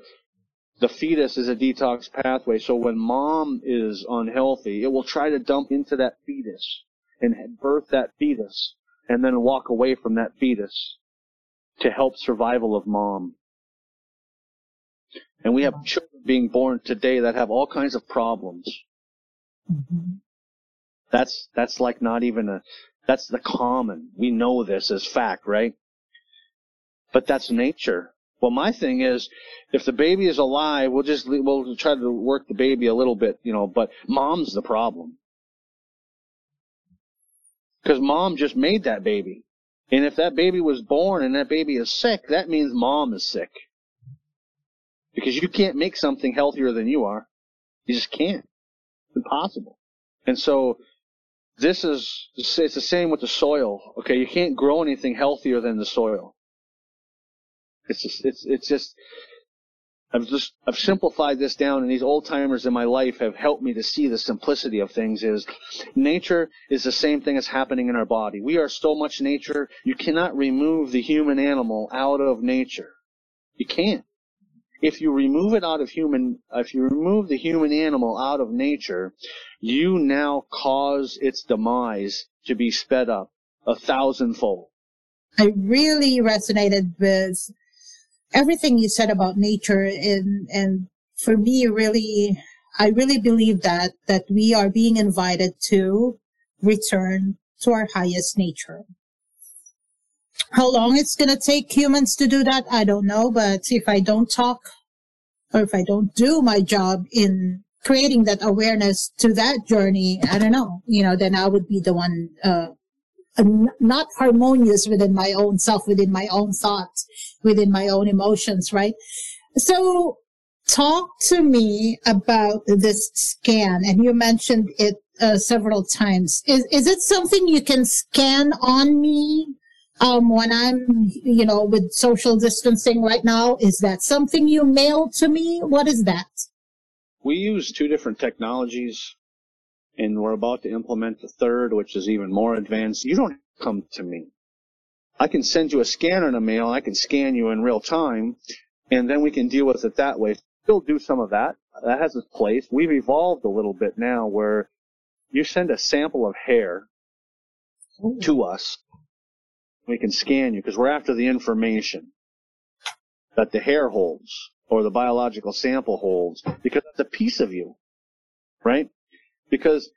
[SPEAKER 3] the fetus is a detox pathway, so when mom is unhealthy, it will try to dump into that fetus and birth that fetus and then walk away from that fetus to help survival of mom. And we have children being born today that have all kinds of problems. Mm-hmm. That's, that's like not even a, that's the common. We know this as fact, right? But that's nature. Well, my thing is, if the baby is alive, we'll just, we'll try to work the baby a little bit, you know, but mom's the problem. Cause mom just made that baby. And if that baby was born and that baby is sick, that means mom is sick. Because you can't make something healthier than you are. You just can't. It's impossible. And so this is, it's the same with the soil. Okay, you can't grow anything healthier than the soil. It's just, it's, it's just, I've just, I've simplified this down and these old timers in my life have helped me to see the simplicity of things is nature is the same thing as happening in our body. We are so much nature, you cannot remove the human animal out of nature. You can't if you remove it out of human, if you remove the human animal out of nature, you now cause its demise to be sped up a thousandfold.
[SPEAKER 2] I really resonated with everything you said about nature and, and for me, really, I really believe that, that we are being invited to return to our highest nature. How long it's going to take humans to do that, I don't know. But if I don't talk or if I don't do my job in creating that awareness to that journey, I don't know, you know, then I would be the one, uh, not harmonious within my own self, within my own thoughts, within my own emotions, right? So talk to me about this scan and you mentioned it uh, several times. Is, is it something you can scan on me um, when I'm, you know, with social distancing right now? Is that something you mail to me? What is that?
[SPEAKER 3] We use two different technologies and we're about to implement the third, which is even more advanced. You don't come to me. I can send you a scanner in a mail. I can scan you in real time and then we can deal with it that way. Still do some of that. That has its place. We've evolved a little bit now where you send a sample of hair to us we can scan you because we're after the information that the hair holds or the biological sample holds because it's a piece of you, right? Because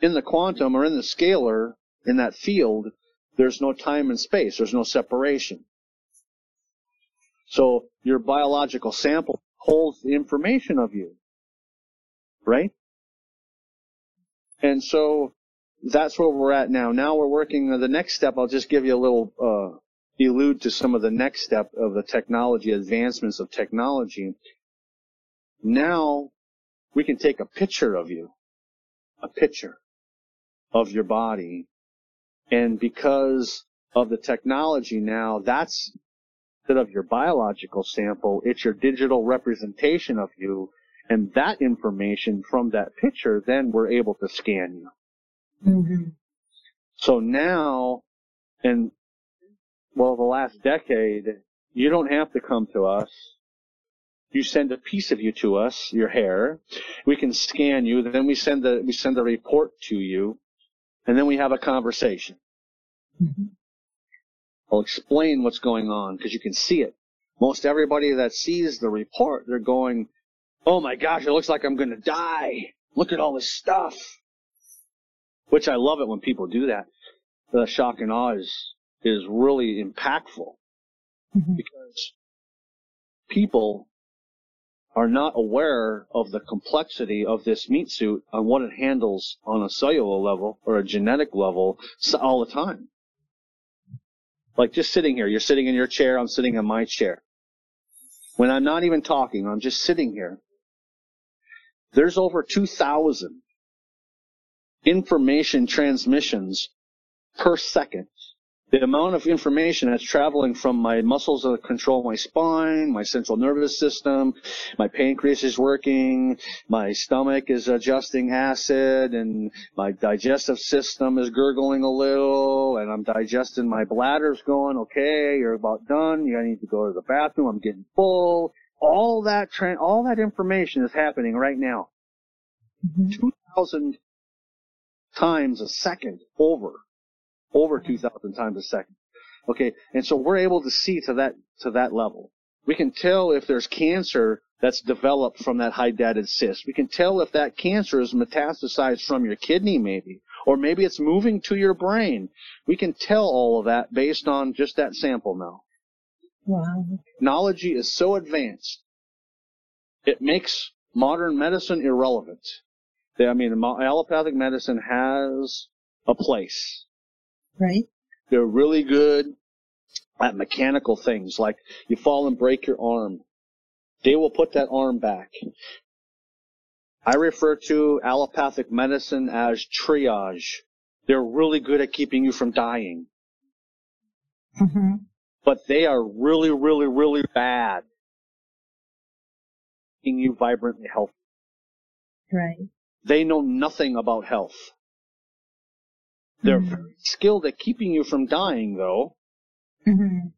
[SPEAKER 3] in the quantum or in the scalar, in that field, there's no time and space. There's no separation. So your biological sample holds the information of you, right? And so that's where we're at now. Now we're working on the next step. I'll just give you a little, uh, allude to some of the next step of the technology, advancements of technology. Now we can take a picture of you, a picture of your body. And because of the technology now, that's instead of your biological sample, it's your digital representation of you. And that information from that picture, then we're able to scan you. Mm-hmm. So now, in well, the last decade, you don't have to come to us. You send a piece of you to us, your hair. We can scan you. Then we send the we send a report to you, and then we have a conversation. Mm-hmm. I'll explain what's going on because you can see it. Most everybody that sees the report, they're going, "Oh my gosh, it looks like I'm going to die. Look at all this stuff." Which I love it when people do that. The shock and awe is, is really impactful mm-hmm. because people are not aware of the complexity of this meat suit and what it handles on a cellular level or a genetic level all the time. Like just sitting here, you're sitting in your chair, I'm sitting in my chair. When I'm not even talking, I'm just sitting here. There's over 2,000 information transmissions per second the amount of information that's traveling from my muscles that control my spine, my central nervous system, my pancreas is working, my stomach is adjusting acid, and my digestive system is gurgling a little, and I'm digesting, my bladder's going, okay, you're about done, you need to go to the bathroom, I'm getting full. All that, tra- all that information is happening right now. Mm-hmm. 2,000 times a second over over mm-hmm. 2,000 times a second. Okay, and so we're able to see to that to that level. We can tell if there's cancer that's developed from that hydatid cyst. We can tell if that cancer is metastasized from your kidney, maybe, or maybe it's moving to your brain. We can tell all of that based on just that sample now.
[SPEAKER 2] Wow.
[SPEAKER 3] Technology is so advanced, it makes modern medicine irrelevant. I mean, allopathic medicine has a place.
[SPEAKER 2] Right.
[SPEAKER 3] They're really good at mechanical things, like you fall and break your arm. They will put that arm back. I refer to allopathic medicine as triage. They're really good at keeping you from dying.
[SPEAKER 2] Mm-hmm.
[SPEAKER 3] But they are really, really, really bad at keeping you vibrantly healthy.
[SPEAKER 2] Right.
[SPEAKER 3] They know nothing about health. They're mm-hmm. very skilled at keeping you from dying, though.
[SPEAKER 2] Mm-hmm.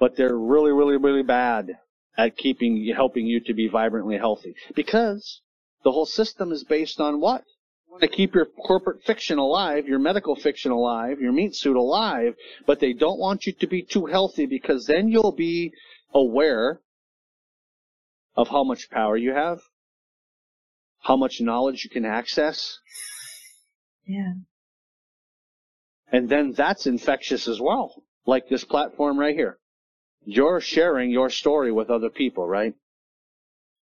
[SPEAKER 3] But they're really, really, really bad at keeping, helping you to be vibrantly healthy. Because the whole system is based on what? You want to keep your corporate fiction alive, your medical fiction alive, your meat suit alive, but they don't want you to be too healthy because then you'll be aware of how much power you have, how much knowledge you can access,
[SPEAKER 2] yeah.
[SPEAKER 3] And then that's infectious as well. Like this platform right here. You're sharing your story with other people, right?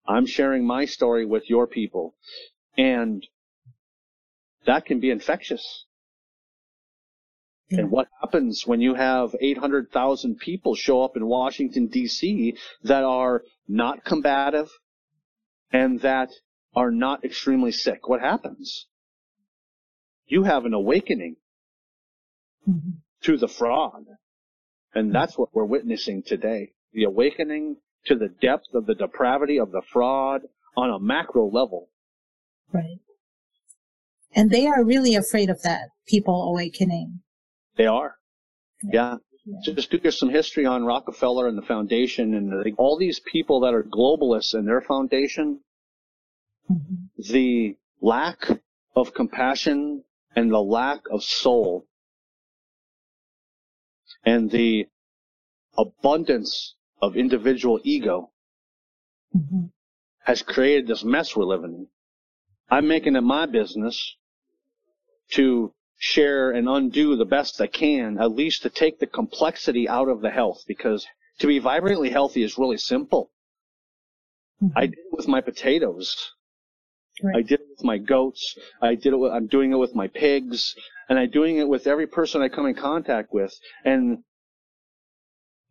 [SPEAKER 3] I'm sharing my story with your people. And that can be infectious. Yeah. And what happens when you have 800,000 people show up in Washington DC that are not combative and that are not extremely sick? What happens? you have an awakening
[SPEAKER 2] mm-hmm.
[SPEAKER 3] to the fraud. And that's what we're witnessing today. The awakening to the depth of the depravity of the fraud on a macro level.
[SPEAKER 2] Right. And they are really afraid of that, people awakening.
[SPEAKER 3] They are. Yeah. yeah. Just do some history on Rockefeller and the foundation and all these people that are globalists and their foundation.
[SPEAKER 2] Mm-hmm.
[SPEAKER 3] The lack of compassion and the lack of soul and the abundance of individual ego
[SPEAKER 2] mm-hmm.
[SPEAKER 3] has created this mess we're living in. I'm making it my business to share and undo the best I can, at least to take the complexity out of the health, because to be vibrantly healthy is really simple. Mm-hmm. I did it with my potatoes.
[SPEAKER 2] Right.
[SPEAKER 3] I did it with my goats. I did it. With, I'm doing it with my pigs, and I'm doing it with every person I come in contact with. And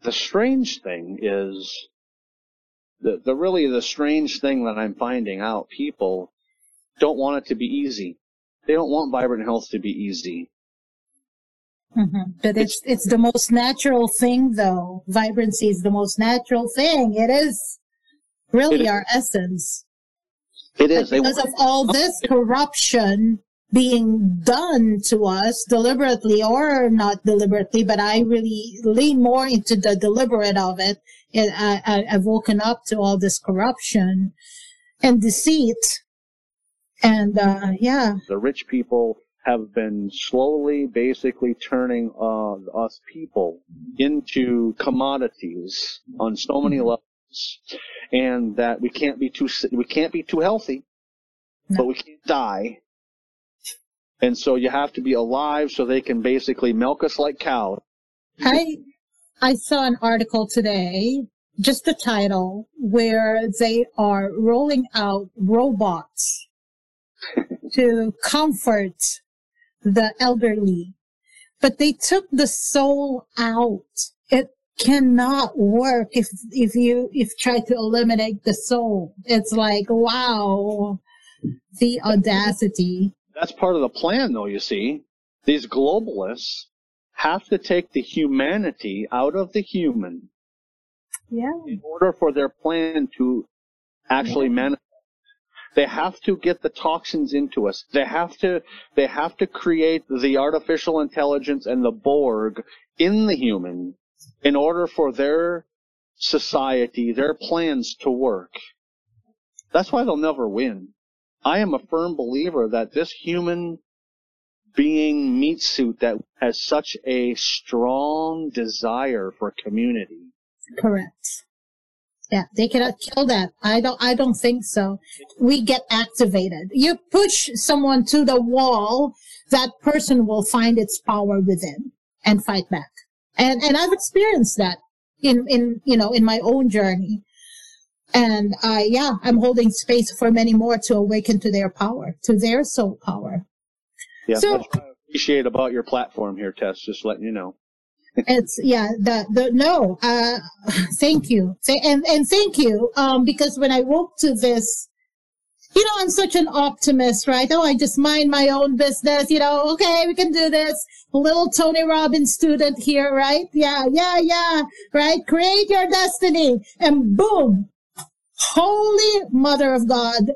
[SPEAKER 3] the strange thing is, the, the really the strange thing that I'm finding out, people don't want it to be easy. They don't want vibrant health to be easy.
[SPEAKER 2] Mm-hmm. But it's, it's the most natural thing, though. Vibrancy is the most natural thing. It is really it our essence.
[SPEAKER 3] It is.
[SPEAKER 2] Because of all this corruption being done to us deliberately or not deliberately, but I really lean more into the deliberate of it. And I, have woken up to all this corruption and deceit. And, uh, yeah.
[SPEAKER 3] The rich people have been slowly basically turning uh, us people into commodities on so many mm-hmm. levels and that we can't be too we can't be too healthy, no. but we can't die. And so you have to be alive so they can basically milk us like cows.
[SPEAKER 2] I I saw an article today, just the title, where they are rolling out robots to comfort the elderly. But they took the soul out. It cannot work if if you if try to eliminate the soul. It's like wow, the audacity.
[SPEAKER 3] That's part of the plan, though. You see, These globalists have to take the humanity out of the human
[SPEAKER 2] Yeah.
[SPEAKER 3] in order for their plan to actually
[SPEAKER 2] Yeah.
[SPEAKER 3] manifest. They have to get the toxins into us. They have to, they have to create the artificial intelligence and the Borg in the human in order for their society, their plans to work. That's why they'll never win. I am a firm believer that this human being meat suit that has such a strong desire for community
[SPEAKER 2] Correct. Yeah, they cannot kill that. I don't. I don't think so. We get activated. You push someone to the wall, that person will find its power within and fight back. And and I've experienced that in in you know in my own journey. And I yeah, I'm holding space for many more to awaken to their power, to their soul power.
[SPEAKER 3] Yeah,
[SPEAKER 2] So-
[SPEAKER 3] that's what I appreciate about your platform here, Tess. Just letting you know.
[SPEAKER 2] it's yeah the the no uh thank you and and thank you um because when i woke to this you know i'm such an optimist right? Oh i just mind my own business. You know okay we can do this. Little tony robbins student here right? Yeah yeah yeah right? Create your destiny. And boom holy mother of god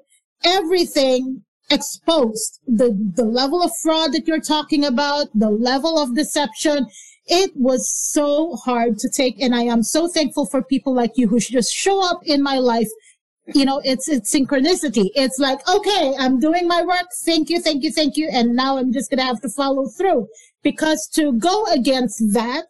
[SPEAKER 2] everything exposed. The the level of fraud that you're talking about the level of deception. It was so hard to take. And i am so thankful for people like you who just show up in my life you know it's it's synchronicity. It's like okay i'm doing my work. Thank you thank you thank you. And now i'm just gonna have to follow through. Because to go against that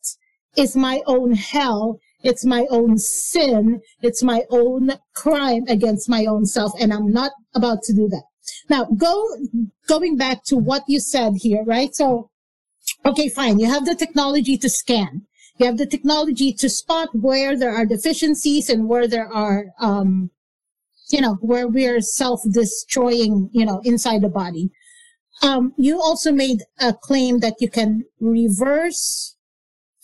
[SPEAKER 2] is my own hell. It's my own sin. It's my own crime against my own self. And i'm not about to do that. Now go going back to what you said here right? So Okay, fine. You have the technology to scan. You have the technology to spot where there are deficiencies and where there are, um, you know, where we're self-destroying, you know, inside the body. Um, you also made a claim that you can reverse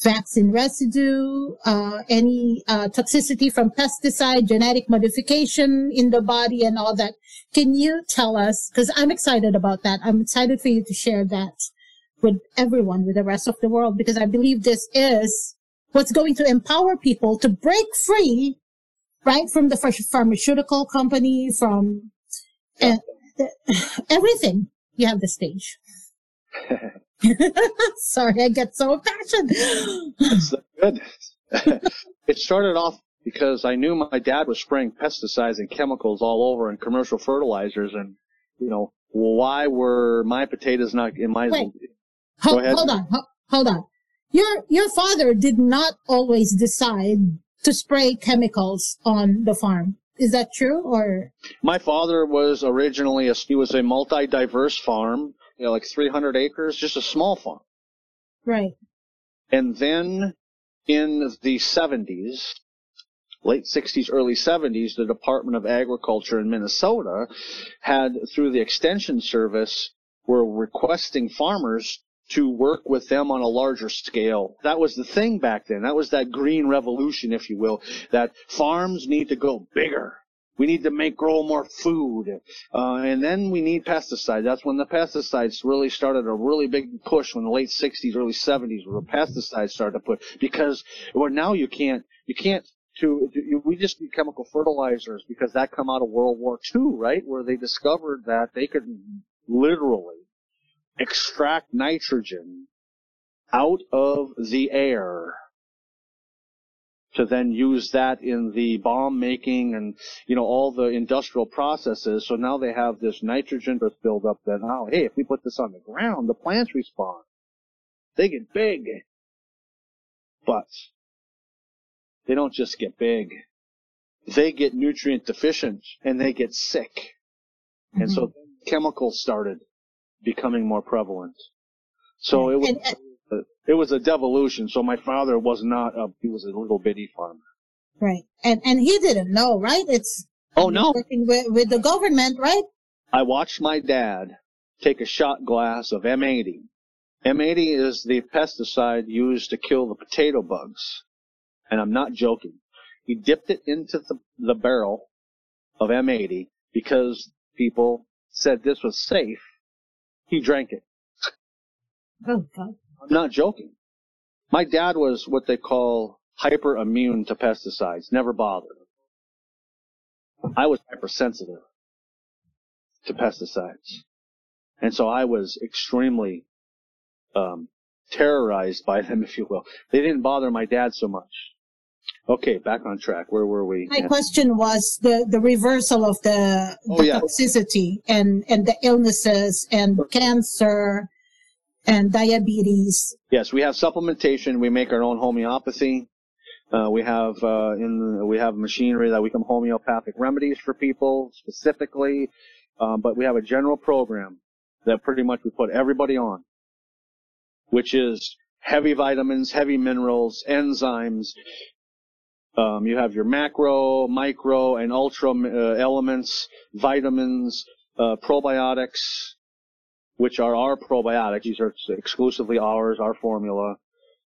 [SPEAKER 2] vaccine residue, uh, any uh, toxicity from pesticide, genetic modification in the body, and all that. Can you tell us? Because I'm excited about that. I'm excited for you to share that with everyone, with the rest of the world, because I believe this is what's going to empower people to break free, right, from the ph- pharmaceutical company, from uh, the- everything. You have the stage. Sorry, I get so passionate.
[SPEAKER 3] It's good. it started off because I knew my dad was spraying pesticides and chemicals all over and commercial fertilizers, and you know why were my potatoes not in my
[SPEAKER 2] Wait. Hold, hold on, ho- hold on. Your your father did not always decide to spray chemicals on the farm. Is that true or
[SPEAKER 3] My father was originally a he was a multi-diverse farm, you know, like 300 acres, just a small farm.
[SPEAKER 2] right?
[SPEAKER 3] And then in the 70s, late 60s, early 70s, the Department of Agriculture in Minnesota had, through the Extension Service, were requesting farmers to work with them on a larger scale. That was the thing back then. That was that green revolution, if you will, that farms need to go bigger. We need to make grow more food, uh, and then we need pesticides. That's when the pesticides really started a really big push. When the late '60s, early '70s, where the pesticides started to put because well now you can't you can't to we just need chemical fertilizers because that come out of World War II, right? Where they discovered that they could literally extract nitrogen out of the air to then use that in the bomb making and you know all the industrial processes. So now they have this nitrogen that's built up. Then now, oh, hey, if we put this on the ground, the plants respond. They get big, but they don't just get big. They get nutrient deficient and they get sick. And so mm-hmm. chemicals started becoming more prevalent. So it was
[SPEAKER 2] And- and-
[SPEAKER 3] it was a devolution. So my father was not a he was a little bitty farmer.
[SPEAKER 2] right, and and he didn't know, right? It's
[SPEAKER 3] Oh no!
[SPEAKER 2] working with, with the government, right?
[SPEAKER 3] I watched my dad take a shot glass of M80. M80 is the pesticide used to kill the potato bugs. And I'm not joking. He dipped it into the, the barrel of M80 because people said this was safe. He drank it. I'm not joking. My dad was what they call hyperimmune to pesticides, never bothered. I was hypersensitive to pesticides. And so I was extremely um, terrorized by them, if you will. They didn't bother my dad so much. Okay, back on track. Where were we?
[SPEAKER 2] My question was the, the reversal of the,
[SPEAKER 3] Oh,
[SPEAKER 2] the
[SPEAKER 3] yeah.
[SPEAKER 2] toxicity and, and the illnesses and cancer and diabetes.
[SPEAKER 3] Yes, we have supplementation. We make our own homeopathy. Uh, we have uh, in we have machinery that we can homeopathic remedies for people specifically, um, but we have a general program that pretty much we put everybody on, which is heavy vitamins, heavy minerals, enzymes. Um, you have your macro, micro, and ultra uh, elements, vitamins, uh, probiotics, which are our probiotics. These are exclusively ours, our formula.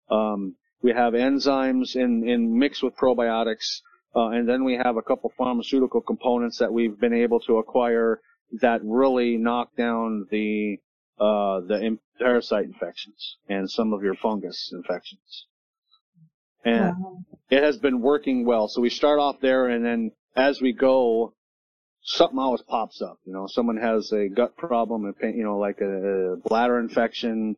[SPEAKER 3] Um, we have enzymes in, in mixed with probiotics, uh, and then we have a couple pharmaceutical components that we've been able to acquire that really knock down the uh, the parasite infections and some of your fungus infections. And
[SPEAKER 2] Wow.
[SPEAKER 3] it has been working well. So we start off there, and then as we go, something always pops up. You know, someone has a gut problem, and pain- you know, like a, bladder infection.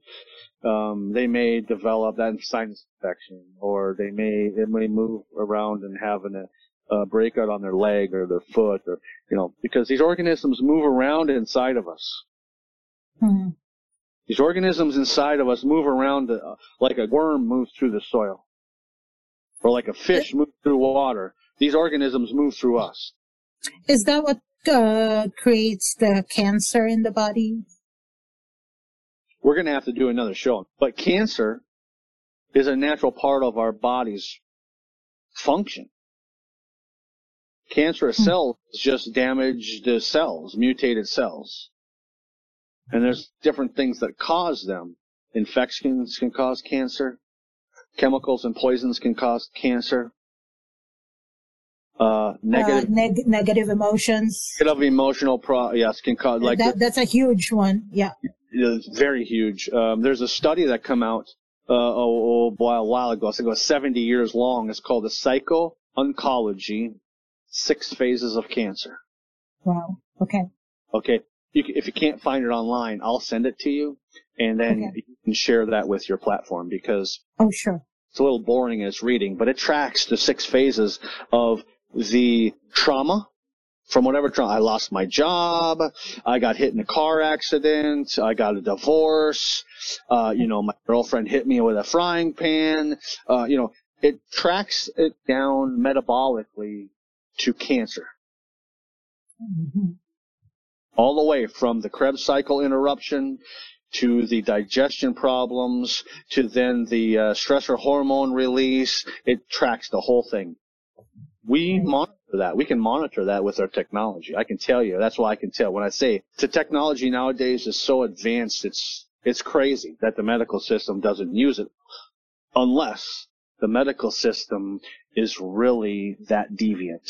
[SPEAKER 3] Um, they may develop that sinus infection, or they may they may move around and have an, a, a breakout on their leg or their foot, or you know, because these organisms move around inside of us.
[SPEAKER 2] Hmm.
[SPEAKER 3] These organisms inside of us move around uh, like a worm moves through the soil, or like a fish moves through water. These organisms move through us.
[SPEAKER 2] Is that what uh, creates the cancer in the body?
[SPEAKER 3] We're going to have to do another show. But cancer is a natural part of our body's function. Cancerous
[SPEAKER 2] Hmm.
[SPEAKER 3] cells is just damaged cells, mutated cells. And there's different things that cause them. Infections can cause cancer. Chemicals and poisons can cause cancer. Uh,
[SPEAKER 2] Uh,
[SPEAKER 3] negative,
[SPEAKER 2] neg- negative emotions.
[SPEAKER 3] negative emotional pro, yes, can cause, like,
[SPEAKER 2] that, that's a huge one. Yeah.
[SPEAKER 3] is very huge. Um, there's a study that come out uh, a, while, a while ago. I think it was 70 years long. It's called the Psycho-Oncology Six Phases of Cancer.
[SPEAKER 2] Wow. Okay.
[SPEAKER 3] Okay, you, if you can't find it online, I'll send it to you, and then
[SPEAKER 2] Okay.
[SPEAKER 3] you can share that with your platform because
[SPEAKER 2] Oh, sure.
[SPEAKER 3] It's a little boring as reading, but it tracks the six phases of the trauma from whatever trauma. I lost my job. I got hit in a car accident. I got a divorce. Uh, you know, my girlfriend hit me with a frying pan. Uh, you know, it tracks it down metabolically to cancer.
[SPEAKER 2] Mhm.
[SPEAKER 3] all the way from the Krebs cycle interruption to the digestion problems to then the uh, stressor hormone release. It tracks the whole thing. We monitor that. We can monitor that with our technology. I can tell you. That's why I can tell. When I say the technology nowadays is so advanced, it's it's crazy that the medical system doesn't use it, unless the medical system is really that deviant.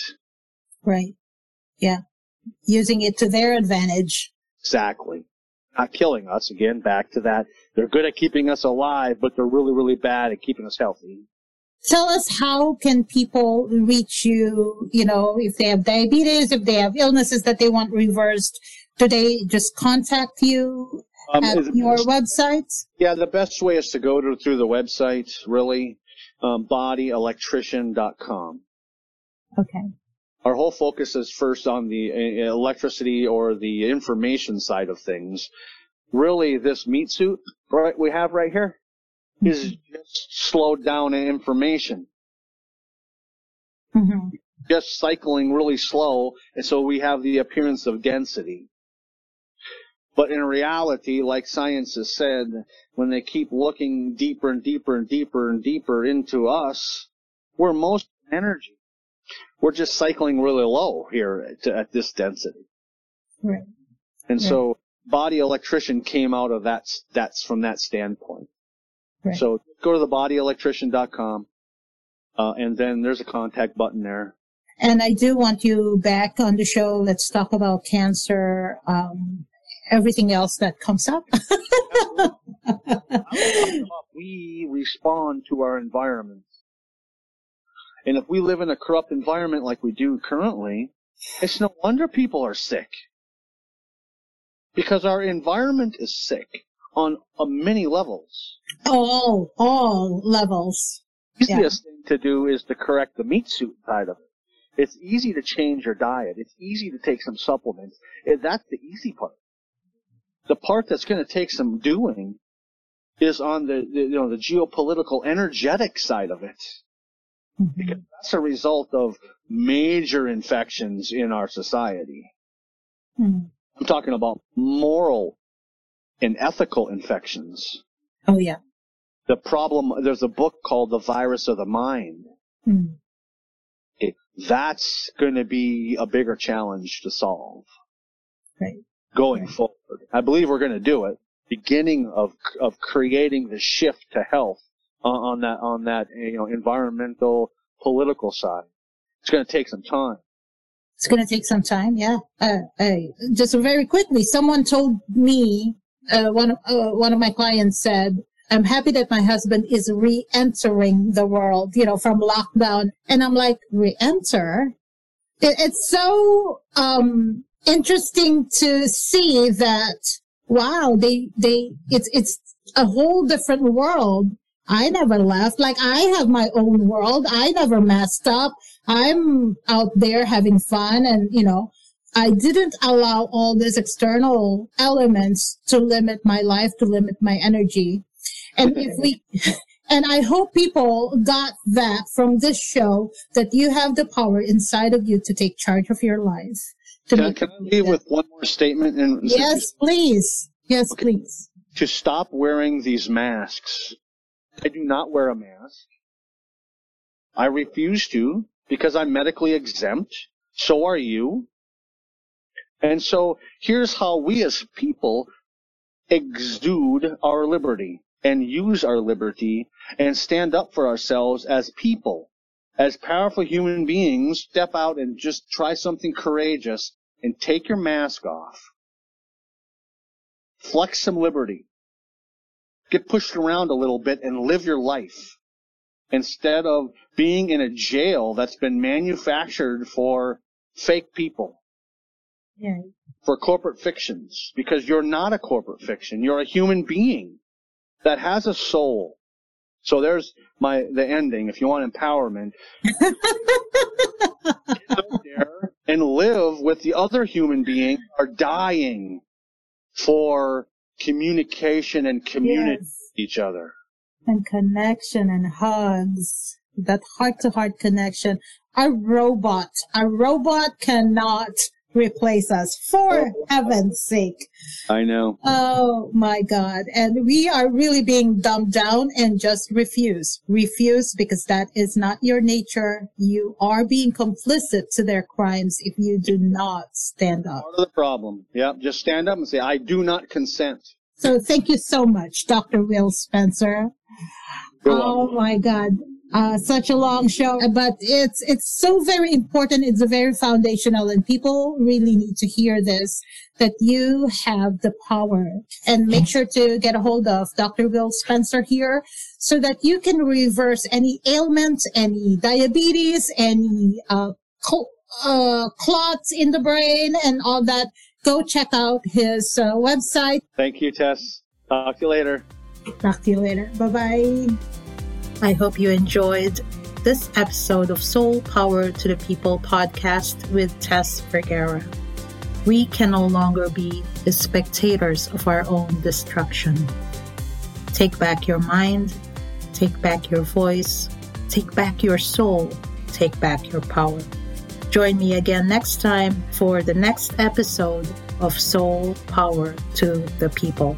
[SPEAKER 2] Right. Yeah. Using it to their advantage.
[SPEAKER 3] Exactly. Not killing us. Again, back to that. They're good at keeping us alive, but they're really, really bad at keeping us healthy.
[SPEAKER 2] Tell us how can people reach you, you know, if they have diabetes, if they have illnesses that they want reversed, do they just contact you
[SPEAKER 3] Um,
[SPEAKER 2] at your website?
[SPEAKER 3] yeah, the best way is to go to, through the website, really, um, bodyelectrician.com.
[SPEAKER 2] Okay.
[SPEAKER 3] Our whole focus is first on the uh, electricity or the information side of things. Really, this meat suit right we have right here is just slowed down information.
[SPEAKER 2] hmm
[SPEAKER 3] just cycling really slow, and so we have the appearance of density. But in reality, like science has said, when they keep looking deeper and deeper and deeper and deeper into us, we're most energy. We're just cycling really low here at, at this density.
[SPEAKER 2] Right.
[SPEAKER 3] And
[SPEAKER 2] Yeah.
[SPEAKER 3] so body electrician came out of that, that's from that standpoint.
[SPEAKER 2] Right.
[SPEAKER 3] So go to the bodyelectrician.com, uh, and then there's a contact button there.
[SPEAKER 2] And I do want you back on the show. Let's talk about cancer, um, everything else that comes up.
[SPEAKER 3] we respond to our environment. And if we live in a corrupt environment like we do currently, it's no wonder people are sick. Because our environment is sick on, on many levels.
[SPEAKER 2] All, all levels.
[SPEAKER 3] Easiest yeah. thing to do is to correct the meat suit side of it. It's easy to change your diet. It's easy to take some supplements. That's the easy part. The part that's going to take some doing is on the, the, you know the geopolitical energetic side of it. Mm-hmm. Because that's a result of major infections in our society. Mm-hmm. I'm talking about moral and ethical infections.
[SPEAKER 2] Oh yeah.
[SPEAKER 3] The problem, there's a book called The Virus of the Mind. Mm-hmm. It, that's going to be a bigger challenge to solve.
[SPEAKER 2] Right.
[SPEAKER 3] Going
[SPEAKER 2] right.
[SPEAKER 3] forward. I believe we're going to do it. Beginning of, of creating the shift to health on that, on that, you know, environmental, political side. It's going to take some time.
[SPEAKER 2] It's going to take some time. Yeah. Uh, uh, just very quickly, someone told me, uh, one, uh, one of my clients said, I'm happy that my husband is re-entering the world, you know, from lockdown. And I'm like, re-enter? It, it's so, um, interesting to see that, wow, they, they, it's, it's a whole different world. I never left. Like I have my own world. I never messed up. I'm out there having fun and, you know, I didn't allow all these external elements to limit my life, to limit my energy. And if we, and I hope people got that from this show that you have the power inside of you to take charge of your life.
[SPEAKER 3] Can, I, can I leave with one more statement? And
[SPEAKER 2] yes, please. Yes, okay. please.
[SPEAKER 3] To stop wearing these masks. I do not wear a mask. I refuse to because I'm medically exempt. So are you. And so here's how we as people exude our liberty and use our liberty and stand up for ourselves as people, as powerful human beings, step out and just try something courageous and take your mask off. Flex some liberty. Get pushed around a little bit and live your life instead of being in a jail that's been manufactured for fake people.
[SPEAKER 2] Yeah.
[SPEAKER 3] For corporate fictions. Because you're not a corporate fiction. You're a human being that has a soul. So there's my the ending. If you want empowerment, get out there and live with the other human beings are dying for communication and community yes. each other.
[SPEAKER 2] And connection and hugs. That heart to heart connection. A robot, a robot cannot replace us for oh. heaven's sake.
[SPEAKER 3] I know.
[SPEAKER 2] Oh my God. And we are really being dumbed down and just refuse. Refuse because that is not your nature. You are being complicit to their crimes if you do not stand up.
[SPEAKER 3] Part of the problem. Yep. Just stand up and say, I do not consent.
[SPEAKER 2] So thank you so much, Dr. Wil Spencer. oh my God uh, such a long show, but it's it's so very important. It's very foundational, and people really need to hear this. That you have the power, and make sure to get a hold of Dr. Wil Spencer here, so that you can reverse any ailment, any diabetes, any uh, cl- uh, clots in the brain, and all that. Go check out his uh, website.
[SPEAKER 3] Thank you, Tess. Talk to you later.
[SPEAKER 2] Talk to you later. Bye bye.
[SPEAKER 1] I hope you enjoyed this episode of Soul Power to the People podcast with Tess Vergara. We can no longer be the spectators of our own destruction. Take back your mind, take back your voice, take back your soul, take back your power. Join me again next time for the next episode of Soul Power to the People.